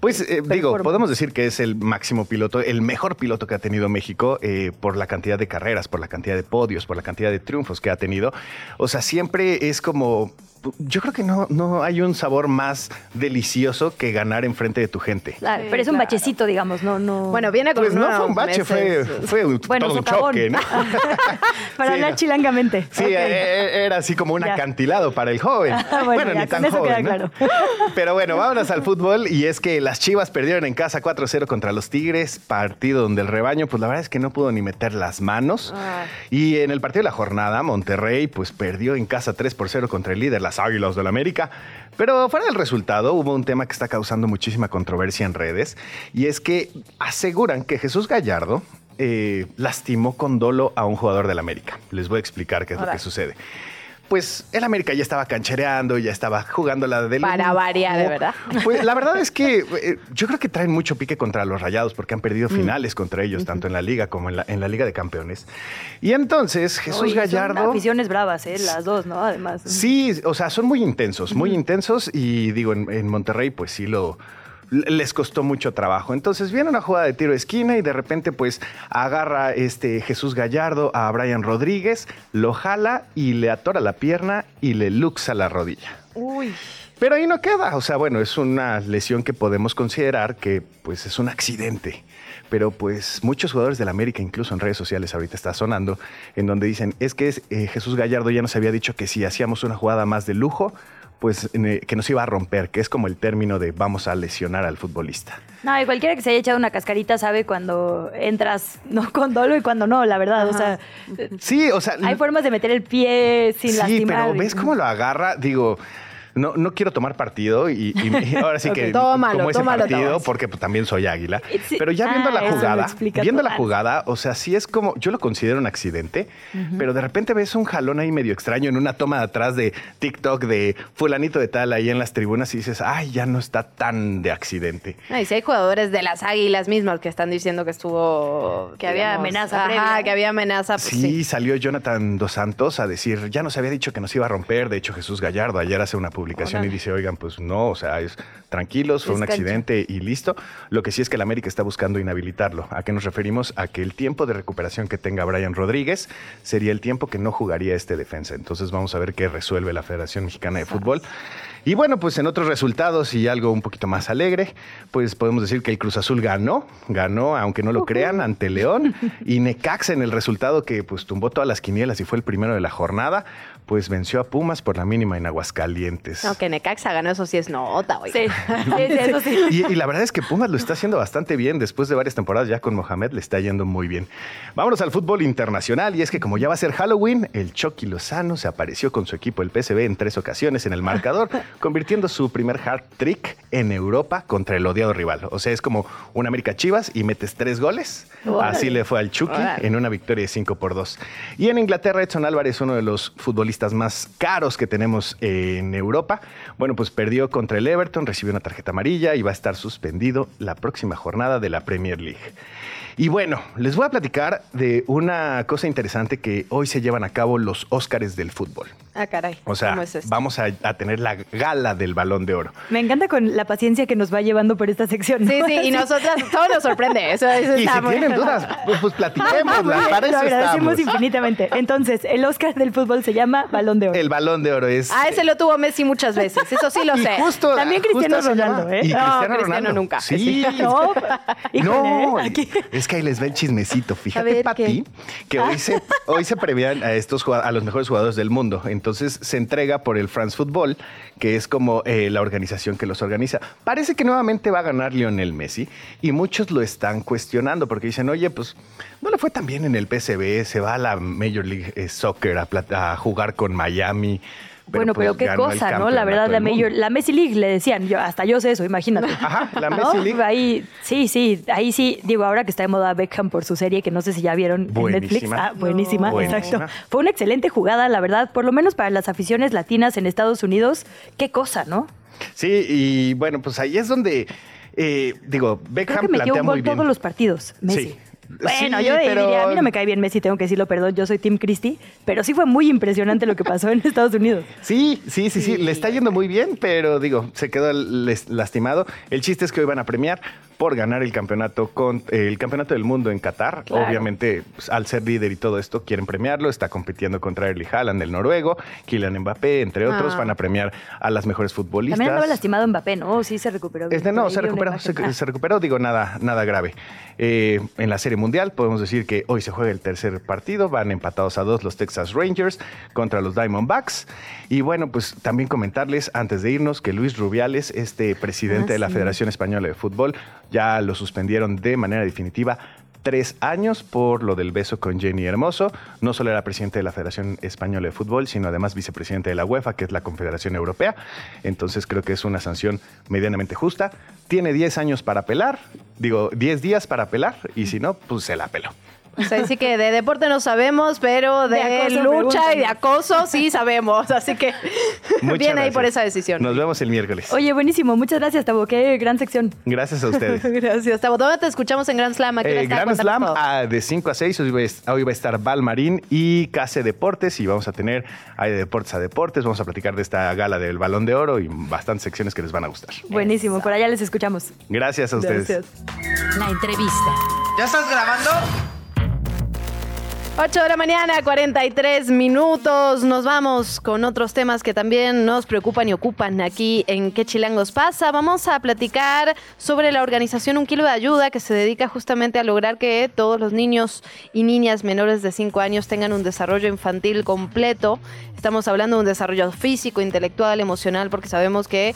pues eh, digo, podemos decir que es el máximo piloto, el mejor piloto que ha tenido México eh, por la cantidad de carreras, por la cantidad de podios, por la cantidad de triunfos que ha tenido. O sea, siempre es como yo creo que no, no hay un sabor más delicioso que ganar enfrente de tu gente. Claro, pero es un bachecito, digamos, no, no. Bueno, viene con Pues no fue un bache, fue, fue todo un choque, ¿no? para hablar chilangamente. Sí, e, e, era así como un acantilado para el joven. Ah, bueno, ni tan joven. Claro. Pero bueno, vámonos al fútbol. Y es que las Chivas perdieron en casa 4-0 contra los Tigres, partido donde el rebaño, pues la verdad es que no pudo ni meter las manos. Ah. Y en el partido de la jornada, Monterrey, pues perdió en casa 3 por 0 contra el líder, las Águilas del la América. Pero fuera del resultado, hubo un tema que está causando muchísima controversia en redes y es que aseguran que Jesús Gallardo eh, lastimó con dolo a un jugador del América. Les voy a explicar qué es lo que sucede pues el América ya estaba canchereando, ya estaba jugando la de Para variar, de verdad. Pues la verdad es que eh, yo creo que traen mucho pique contra los Rayados porque han perdido mm. finales contra ellos, tanto en la Liga como en la, en la Liga de Campeones. Y entonces Jesús Gallardo... Son aficiones bravas, ¿eh? Las dos, ¿no? Además. Sí, o sea, son muy intensos, muy intensos y digo, en Monterrey pues sí lo les costó mucho trabajo. Entonces viene una jugada de tiro de esquina y de repente pues agarra este Jesús Gallardo a Brian Rodríguez, lo jala y le atora la pierna y le luxa la rodilla. Uy. Pero ahí no queda, o sea, bueno, es una lesión que podemos considerar que pues es un accidente. Pero pues muchos jugadores del América, incluso en redes sociales ahorita está sonando, en donde dicen, es que eh, Jesús Gallardo ya nos había dicho que si hacíamos una jugada más de lujo, pues que nos iba a romper, que es como el término de vamos a lesionar al futbolista. No, y cualquiera que se haya echado una cascarita sabe cuando entras no con dolo y cuando no, la verdad. O sea, sí, o sea, hay formas de meter el pie sin lastimar. Sí, pero ves cómo lo agarra, digo, no, no quiero tomar partido y, ahora sí que como ese partido porque pues, también soy águila. Pero ya viendo la ah, jugada, viendo la jugada, o sea, sí es como, yo lo considero un accidente, pero de repente ves un jalón ahí medio extraño en una toma de atrás de TikTok de fulanito de tal ahí en las tribunas y dices, ay, ya no está tan de accidente. y si hay jugadores de las águilas mismas que están diciendo que estuvo... Que había amenaza ajá, que había amenaza. Pues sí, salió Jonathan Dos Santos a decir, ya nos había dicho que nos iba a romper, de hecho Jesús Gallardo ayer hace una publicación y dice, oigan, pues no, o sea, es tranquilos, fue un accidente y listo. Lo que sí es que el América está buscando inhabilitarlo. ¿A qué nos referimos? A que el tiempo de recuperación que tenga Brian Rodríguez sería el tiempo que no jugaría este defensa. Entonces vamos a ver qué resuelve la Federación Mexicana de Fútbol. Y bueno, pues en otros resultados y algo un poquito más alegre, pues podemos decir que el Cruz Azul ganó, ganó, aunque no lo crean, ante León y Necaxa en el resultado que pues tumbó todas las quinielas y fue el primero de la jornada, pues venció a Pumas por la mínima en Aguascalientes. No, que Necaxa ganó, eso sí es nota, Sí, eso sí. Y, la verdad es que Pumas lo está haciendo bastante bien. Después de varias temporadas ya con Mohamed le está yendo muy bien. Vámonos al fútbol internacional y es que como ya va a ser Halloween, el Chucky Lozano se apareció con su equipo, el PSV, en tres ocasiones en el marcador convirtiendo su primer hard trick en Europa contra el odiado rival. O sea, es como un América Chivas y metes tres goles. Así le fue al Chucky en una victoria de 5 por 2. Y en Inglaterra, Edson Álvarez, uno de los futbolistas más caros que tenemos en Europa, bueno, pues perdió contra el Everton, recibió una tarjeta amarilla y va a estar suspendido la próxima jornada de la Premier League. Y bueno, les voy a platicar de una cosa interesante que hoy se llevan a cabo los Óscares del fútbol. Ah, caray. O sea, vamos a, a, tener la gala del balón de oro. Me encanta con la paciencia que nos va llevando por esta sección. Sí, sí, y nosotras, todo nos sorprende. Eso, eso y si tienen dudas, pues, pues platiquémoslas. Para eso Lo agradecemos infinitamente. Entonces, el Óscar del fútbol se llama Balón de Oro. El Balón de Oro es. Ah, ese lo tuvo Messi muchas veces. Eso sí lo sé. Justo, También Cristiano Ronaldo, ¿eh? Y no, Cristiano, Cristiano Ronaldo. nunca. Sí. No, No, híjole, es que ahí les va el chismecito. Fíjate, ver, Pati, que hoy se, hoy se premian a estos a los mejores jugadores del mundo. Entonces se entrega por el France Football, que es como eh, la organización que los organiza. Parece que nuevamente va a ganar Lionel Messi y muchos lo están cuestionando porque dicen, oye, pues no le fue tan bien en el PSV, se va a la Major League eh, Soccer a jugar con Miami. Bueno, pues, pero qué ganó el cosa, ¿no? La verdad, la. Major, la Messi League le decían, yo, hasta yo sé eso, imagínate. Ajá, la ¿No? Messi League. Ahí, sí, sí, ahí sí, digo, ahora que está de moda Beckham por su serie, que no sé si ya vieron en Netflix. Buenísima. Ah, buenísima, No. exacto. Buenísima. Fue una excelente jugada, la verdad, por lo menos para las aficiones latinas en Estados Unidos. Qué cosa, ¿no? Sí, y bueno, pues ahí es donde, eh, digo, Creo Beckham que metió plantea un muy bien. todos los partidos, Messi. Sí. Bueno, Sí, yo pero- diría, a mí no me cae bien Messi, tengo que decirlo, perdón, yo soy Tim Christie, pero sí fue muy impresionante lo que pasó en Estados Unidos. Sí, sí, sí, sí, le está yendo muy bien, pero digo, se quedó lastimado. El chiste es que hoy van a premiar por ganar el campeonato con el campeonato del mundo en Qatar. Claro. Obviamente, pues, al ser líder y todo esto, quieren premiarlo. Está compitiendo contra Erling Haaland, el noruego, Kylian Mbappé, entre otros. Ah. Van a premiar a las mejores futbolistas. También andaba lastimado Mbappé, ¿no? Sí se recuperó. Este, no, se recuperó, se, se recuperó, digo, nada, nada grave. Eh, en la Serie Mundial podemos decir que hoy se juega el tercer partido, van empatados a dos los Texas Rangers contra los Diamondbacks. Y bueno, pues también comentarles antes de irnos que Luis Rubiales, este presidente Ah, de la sí. Federación Española de Fútbol, ya lo suspendieron de manera definitiva tres años por lo del beso con Jenny Hermoso. No solo era presidente de la Federación Española de Fútbol, sino además vicepresidente de la UEFA, que es la Confederación Europea. Entonces creo que es una sanción medianamente justa. Tiene 10 años para apelar, digo, 10 días para apelar, y si no, pues se la apeló. O sea, sí que de deporte no sabemos, pero de, lucha y de acoso sí sabemos. Así que Muchas bien ahí por esa decisión. Nos vemos el miércoles. Oye, buenísimo, muchas gracias, Tabo, qué gran sección. Gracias a ustedes. Gracias, Tabo. ¿Dónde te escuchamos en Grand Slam? ¿A hora Eh? Grand Slam ah, de 5 a 6. Hoy va, a a estar Val Marín y Case Deportes. Y vamos a tener ahí de deportes a deportes. Vamos a platicar de esta gala del Balón de Oro y bastantes secciones que les van a gustar. Buenísimo, por allá les escuchamos. Gracias a ustedes. Gracias. La entrevista. ¿Ya estás grabando? 8 de la mañana, 43 minutos. Nos vamos con otros temas que también nos preocupan y ocupan aquí en ¿Qué Chilangos pasa? Vamos a platicar sobre la organización Un Kilo de Ayuda que se dedica justamente a lograr que todos los niños y niñas menores de 5 años tengan un desarrollo infantil completo. Estamos hablando de un desarrollo físico, intelectual, emocional, porque sabemos que,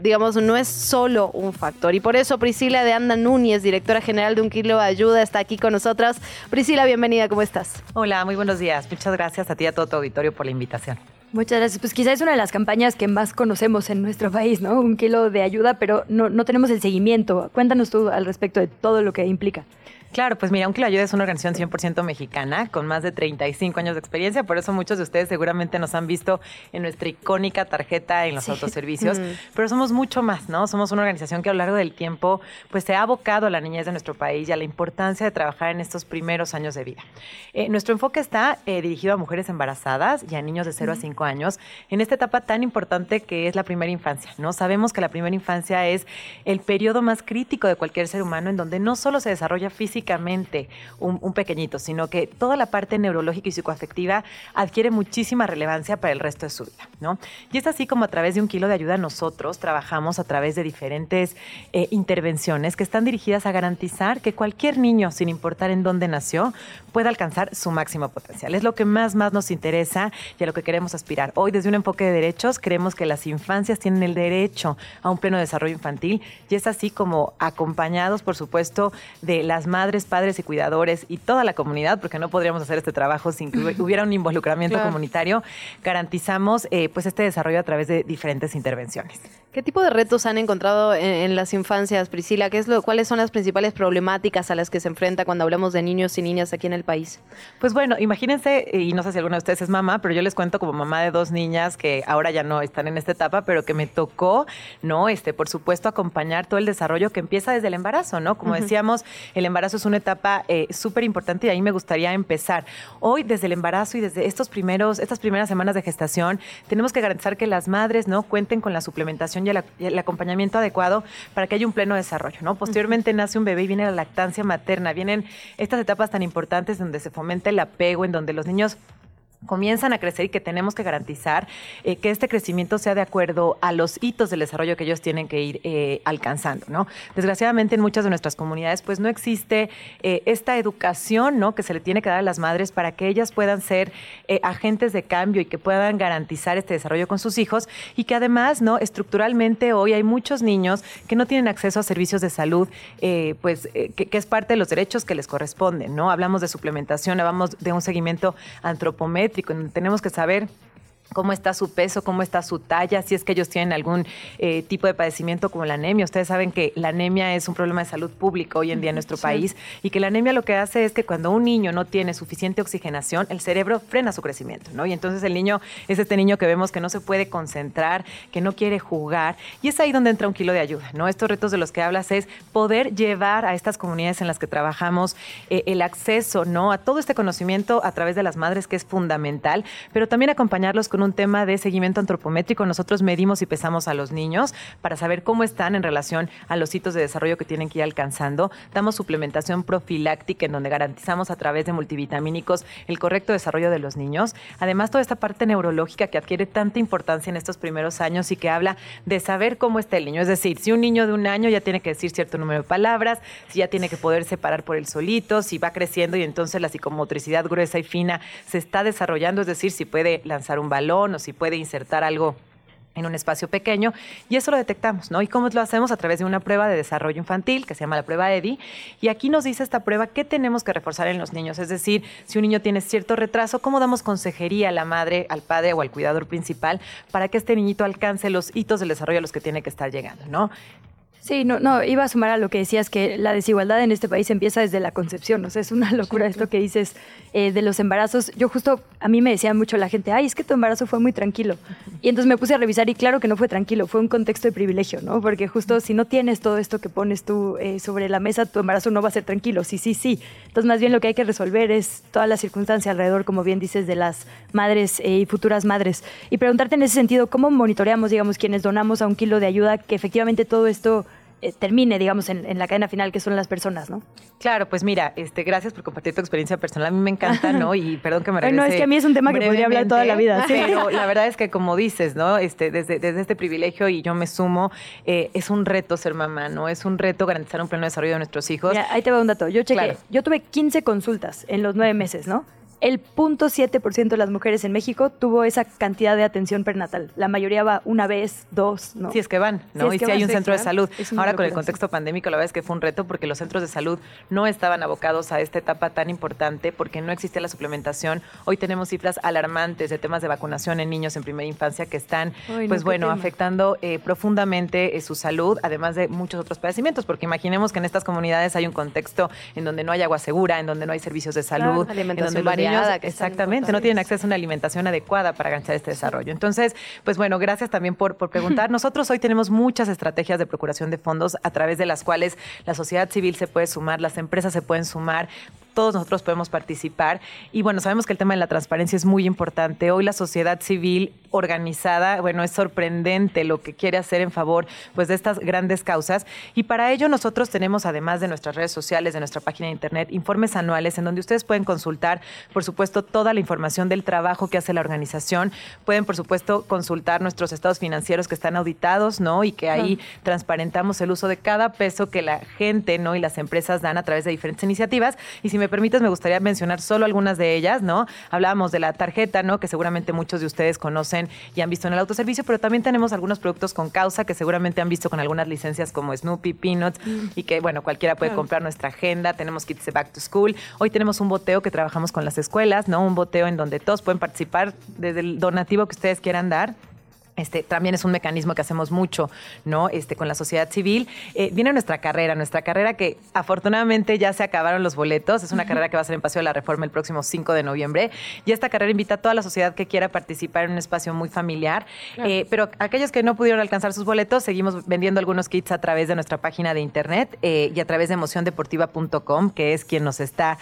digamos, no es solo un factor. Y por eso Priscila de Anda Núñez, directora general de Un Kilo de Ayuda, está aquí con nosotras. Priscila, bienvenida, ¿cómo estás? Hola, muy buenos días. Muchas gracias a ti y a todo tu auditorio por la invitación. Muchas gracias. Pues quizás es una de las campañas que más conocemos en nuestro país, ¿no? Un kilo de ayuda, pero no, no tenemos el seguimiento. Cuéntanos tú al respecto de todo lo que implica. Claro, pues mira, Un Kilo de Ayuda es una organización 100% mexicana con más de 35 años de experiencia, por eso muchos de ustedes seguramente nos han visto en nuestra icónica tarjeta en los Sí. autoservicios, Mm. pero somos mucho más, ¿no? Somos una organización que a lo largo del tiempo pues se ha abocado a la niñez de nuestro país y a la importancia de trabajar en estos primeros años de vida. Eh, nuestro enfoque está eh, dirigido a mujeres embarazadas y a niños de 0 a 5 años en esta etapa tan importante que es la primera infancia, ¿no? Sabemos que la primera infancia es el periodo más crítico de cualquier ser humano en donde no solo se desarrolla un, un pequeñito, sino que toda la parte neurológica y psicoafectiva adquiere muchísima relevancia para el resto de su vida, ¿no? Y es así como a través de un kilo de ayuda nosotros trabajamos a través de diferentes eh, intervenciones que están dirigidas a garantizar que cualquier niño, sin importar en dónde nació, pueda alcanzar su máximo potencial. Es lo que más, más nos interesa y a lo que queremos aspirar. Hoy, desde un enfoque de derechos, creemos que las infancias tienen el derecho a un pleno desarrollo infantil y es así como acompañados, por supuesto, de las madres madres, padres y cuidadores y toda la comunidad, porque no podríamos hacer este trabajo sin que hubiera un involucramiento comunitario, garantizamos eh, pues este desarrollo a través de diferentes intervenciones. ¿Qué tipo de retos han encontrado en, las infancias, Priscila? ¿Qué es lo, ¿Cuáles son las principales problemáticas a las que se enfrenta cuando hablamos de niños y niñas aquí en el país? Pues bueno, imagínense, y no sé si alguna de ustedes es mamá, pero yo les cuento como mamá de dos niñas que ahora ya no están en esta etapa, pero que me tocó, ¿no? Este, por supuesto, acompañar todo el desarrollo que empieza desde el embarazo, ¿no? Como decíamos, el embarazo es una etapa eh, súper importante y ahí me gustaría empezar. Hoy, desde el embarazo y desde estos primeros, estas primeras semanas de gestación, tenemos que garantizar que las madres, ¿no? Cuenten con la suplementación y el, acompañamiento adecuado para que haya un pleno desarrollo, ¿no? Posteriormente nace un bebé y viene la lactancia materna, vienen estas etapas tan importantes donde se fomenta el apego, en donde los niños comienzan a crecer y que tenemos que garantizar eh, que este crecimiento sea de acuerdo a los hitos del desarrollo que ellos tienen que ir eh, alcanzando, ¿no? Desgraciadamente en muchas de nuestras comunidades pues no existe eh, esta educación, ¿no? Que se le tiene que dar a las madres para que ellas puedan ser agentes de cambio y que puedan garantizar este desarrollo con sus hijos y que además, ¿no? Estructuralmente hoy hay muchos niños que no tienen acceso a servicios de salud, pues que, que, es parte de los derechos que les corresponden, ¿no? Hablamos de suplementación, hablamos de un seguimiento antropométrico tenemos que saber cómo está su peso, cómo está su talla, si es que ellos tienen algún eh, tipo de padecimiento como la anemia. Ustedes saben que la anemia es un problema de salud pública hoy en día en nuestro país y que la anemia lo que hace es que cuando un niño no tiene suficiente oxigenación, el cerebro frena su crecimiento, ¿no? Y entonces el niño es este niño que vemos que no se puede concentrar, que no quiere jugar y es ahí donde entra un kilo de ayuda, ¿no? Estos retos de los que hablas es poder llevar a estas comunidades en las que trabajamos eh, el acceso, ¿no? A todo este conocimiento a través de las madres que es fundamental, pero también acompañarlos con un tema de seguimiento antropométrico. Nosotros medimos y pesamos a los niños para saber cómo están en relación a los hitos de desarrollo que tienen que ir alcanzando. Damos suplementación profiláctica en donde garantizamos a través de multivitamínicos el correcto desarrollo de los niños. Además, toda esta parte neurológica que adquiere tanta importancia en estos primeros años y que habla de saber cómo está el niño. Es decir, si un niño de un año ya tiene que decir cierto número de palabras, si ya tiene que poder separar por él solito, si va creciendo y entonces la psicomotricidad gruesa y fina se está desarrollando, es decir, si puede lanzar un balón o si puede insertar algo en un espacio pequeño y eso lo detectamos, ¿no? ¿Y cómo lo hacemos? A través de una prueba de desarrollo infantil que se llama la prueba EDI y aquí nos dice esta prueba qué tenemos que reforzar en los niños, es decir, si un niño tiene cierto retraso, cómo damos consejería a la madre, al padre o al cuidador principal para que este niñito alcance los hitos del desarrollo a los que tiene que estar llegando, ¿no? Sí, no, no, iba a sumar a lo que decías, que la desigualdad en este país empieza desde la concepción, o sea, es una locura esto que dices eh, de los embarazos. Yo justo, a mí me decía mucho la gente, ay, es que tu embarazo fue muy tranquilo. Y entonces me puse a revisar y claro que no fue tranquilo, fue un contexto de privilegio, ¿no? Porque justo si no tienes todo esto que pones tú eh, sobre la mesa, tu embarazo no va a ser tranquilo, sí, sí, sí. Entonces más bien lo que hay que resolver es toda la circunstancia alrededor, como bien dices, de las madres eh, y futuras madres. Y preguntarte en ese sentido, ¿cómo monitoreamos, digamos, quienes donamos a un kilo de ayuda, que efectivamente todo esto termine, digamos, en, la cadena final, que son las personas, ¿no? Claro, pues mira, este, gracias por compartir tu experiencia personal. A mí me encanta, ¿no? Y perdón que me regrese No, es que a mí es un tema que podría hablar toda la vida. ¿sí? Pero la verdad es que, como dices, ¿no? Este, desde, desde este privilegio, y yo me sumo, eh, es un reto ser mamá, ¿no? Es un reto garantizar un pleno desarrollo de nuestros hijos. Mira, ahí te va un dato. Yo chequé, yo tuve 15 consultas en los nueve meses, ¿no? El 0.7% de las mujeres en México tuvo esa cantidad de atención perinatal. La mayoría va una vez, dos, ¿no? Si es que van, ¿no? y si hay un centro de salud. Ahora con el contexto pandémico, la verdad es que fue un reto porque los centros de salud no estaban abocados a esta etapa tan importante porque no existe la suplementación. Hoy tenemos cifras alarmantes de temas de vacunación en niños en primera infancia que están, pues bueno, afectando eh, profundamente eh, su salud, además de muchos otros padecimientos, porque imaginemos que en estas comunidades hay un contexto en donde no hay agua segura, en donde no hay servicios de salud, en donde exactamente, no tienen acceso a una alimentación adecuada para garantizar este desarrollo. Entonces, pues bueno, gracias también por, por preguntar. Nosotros hoy tenemos muchas estrategias de procuración de fondos a través de las cuales la sociedad civil se puede sumar, las empresas se pueden sumar todos nosotros podemos participar. Y bueno, sabemos que el tema de la transparencia es muy importante. Hoy la sociedad civil organizada, bueno, es sorprendente lo que quiere hacer en favor pues, de estas grandes causas. Y para ello nosotros tenemos, además de nuestras redes sociales, de nuestra página de internet, informes anuales en donde ustedes pueden consultar, por supuesto, toda la información del trabajo que hace la organización. Pueden, por supuesto, consultar nuestros estados financieros que están auditados, ¿no? Y que ahí transparentamos el uso de cada peso que la gente, ¿no? Y las empresas dan a través de diferentes iniciativas. Y si me permites, me gustaría mencionar solo algunas de ellas, ¿no? Hablábamos de la tarjeta, ¿no? Que seguramente muchos de ustedes conocen y han visto en el autoservicio, pero también tenemos algunos productos con causa que seguramente han visto con algunas licencias como Snoopy, Peanuts, mm. y que, bueno, cualquiera puede comprar nuestra agenda. Tenemos kits de Back to School. Hoy tenemos un boteo que trabajamos con las escuelas, ¿no? Un boteo en donde todos pueden participar desde el donativo que ustedes quieran dar este, también es un mecanismo que hacemos mucho, ¿no? Este, con la sociedad civil. Eh, viene nuestra carrera, nuestra carrera que afortunadamente ya se acabaron los boletos. Es una carrera que va a ser en Paseo de la Reforma el próximo 5 de noviembre. Y esta carrera invita a toda la sociedad que quiera participar en un espacio muy familiar. Eh, pero aquellos que no pudieron alcanzar sus boletos, seguimos vendiendo algunos kits a través de nuestra página de internet eh, y a través de emociondeportiva.com, que es quien nos está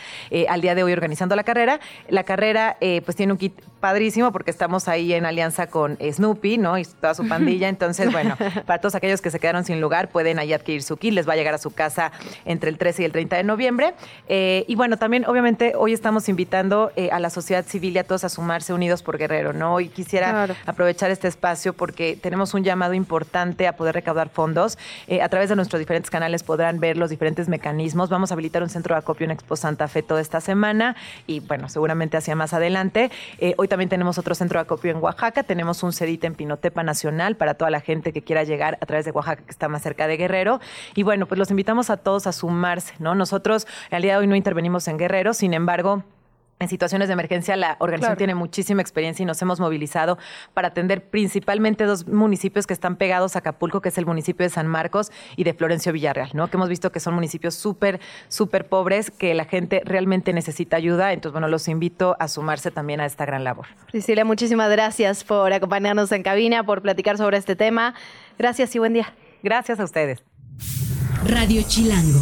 al día de hoy organizando la carrera. La carrera, pues tiene un kit padrísimo porque estamos ahí en alianza con Snoopy, ¿no? Y toda su pandilla. Entonces, bueno, para todos aquellos que se quedaron sin lugar, pueden ahí adquirir su kit. Les va a llegar a su casa entre el 13 y el 30 de noviembre. Eh, y bueno, también, obviamente, hoy estamos invitando eh, a la sociedad civil y a todos a sumarse unidos por Guerrero, ¿no? Y quisiera aprovechar este espacio porque tenemos un llamado importante a poder recaudar fondos. Eh, a través de nuestros diferentes canales podrán ver los diferentes mecanismos. Vamos a habilitar un centro de acopio en Expo Santa Fe toda esta semana y, bueno, seguramente hacia más adelante. hoy también tenemos otro centro de acopio en Oaxaca. Tenemos un CEDIT en Pinotepa Nacional para toda la gente que quiera llegar a través de Oaxaca, que está más cerca de Guerrero. Y bueno, pues los invitamos a todos a sumarse, ¿no? Nosotros día de hoy no intervenimos en Guerrero, sin embargo, en situaciones de emergencia la organización tiene muchísima experiencia y nos hemos movilizado para atender principalmente dos municipios que están pegados a Acapulco, que es el municipio de San Marcos y de Florencio Villarreal, ¿no? Que hemos visto que son municipios súper, súper pobres, que la gente realmente necesita ayuda. Entonces, bueno, los invito a sumarse también a esta gran labor. Cecilia, muchísimas gracias por acompañarnos en cabina, por platicar sobre este tema. Gracias y buen día. Gracias a ustedes. Radio Chilango.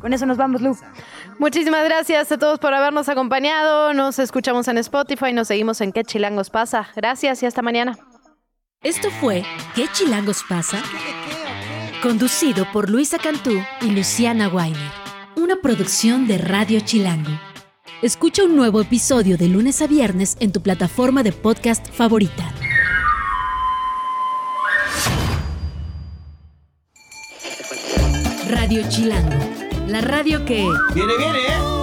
Con eso nos vamos, Lu. Muchísimas gracias a todos por habernos acompañado. Nos escuchamos en Spotify, nos seguimos en ¿Qué Chilangos pasa? Gracias y hasta mañana. Esto fue ¿Qué Chilangos pasa? Conducido por Luisa Cantú y Luciana Weiner. Una producción de Radio Chilango. Escucha un nuevo episodio de lunes a viernes en tu plataforma de podcast favorita. Radio Chilango la radio que... Viene, viene, ¿eh?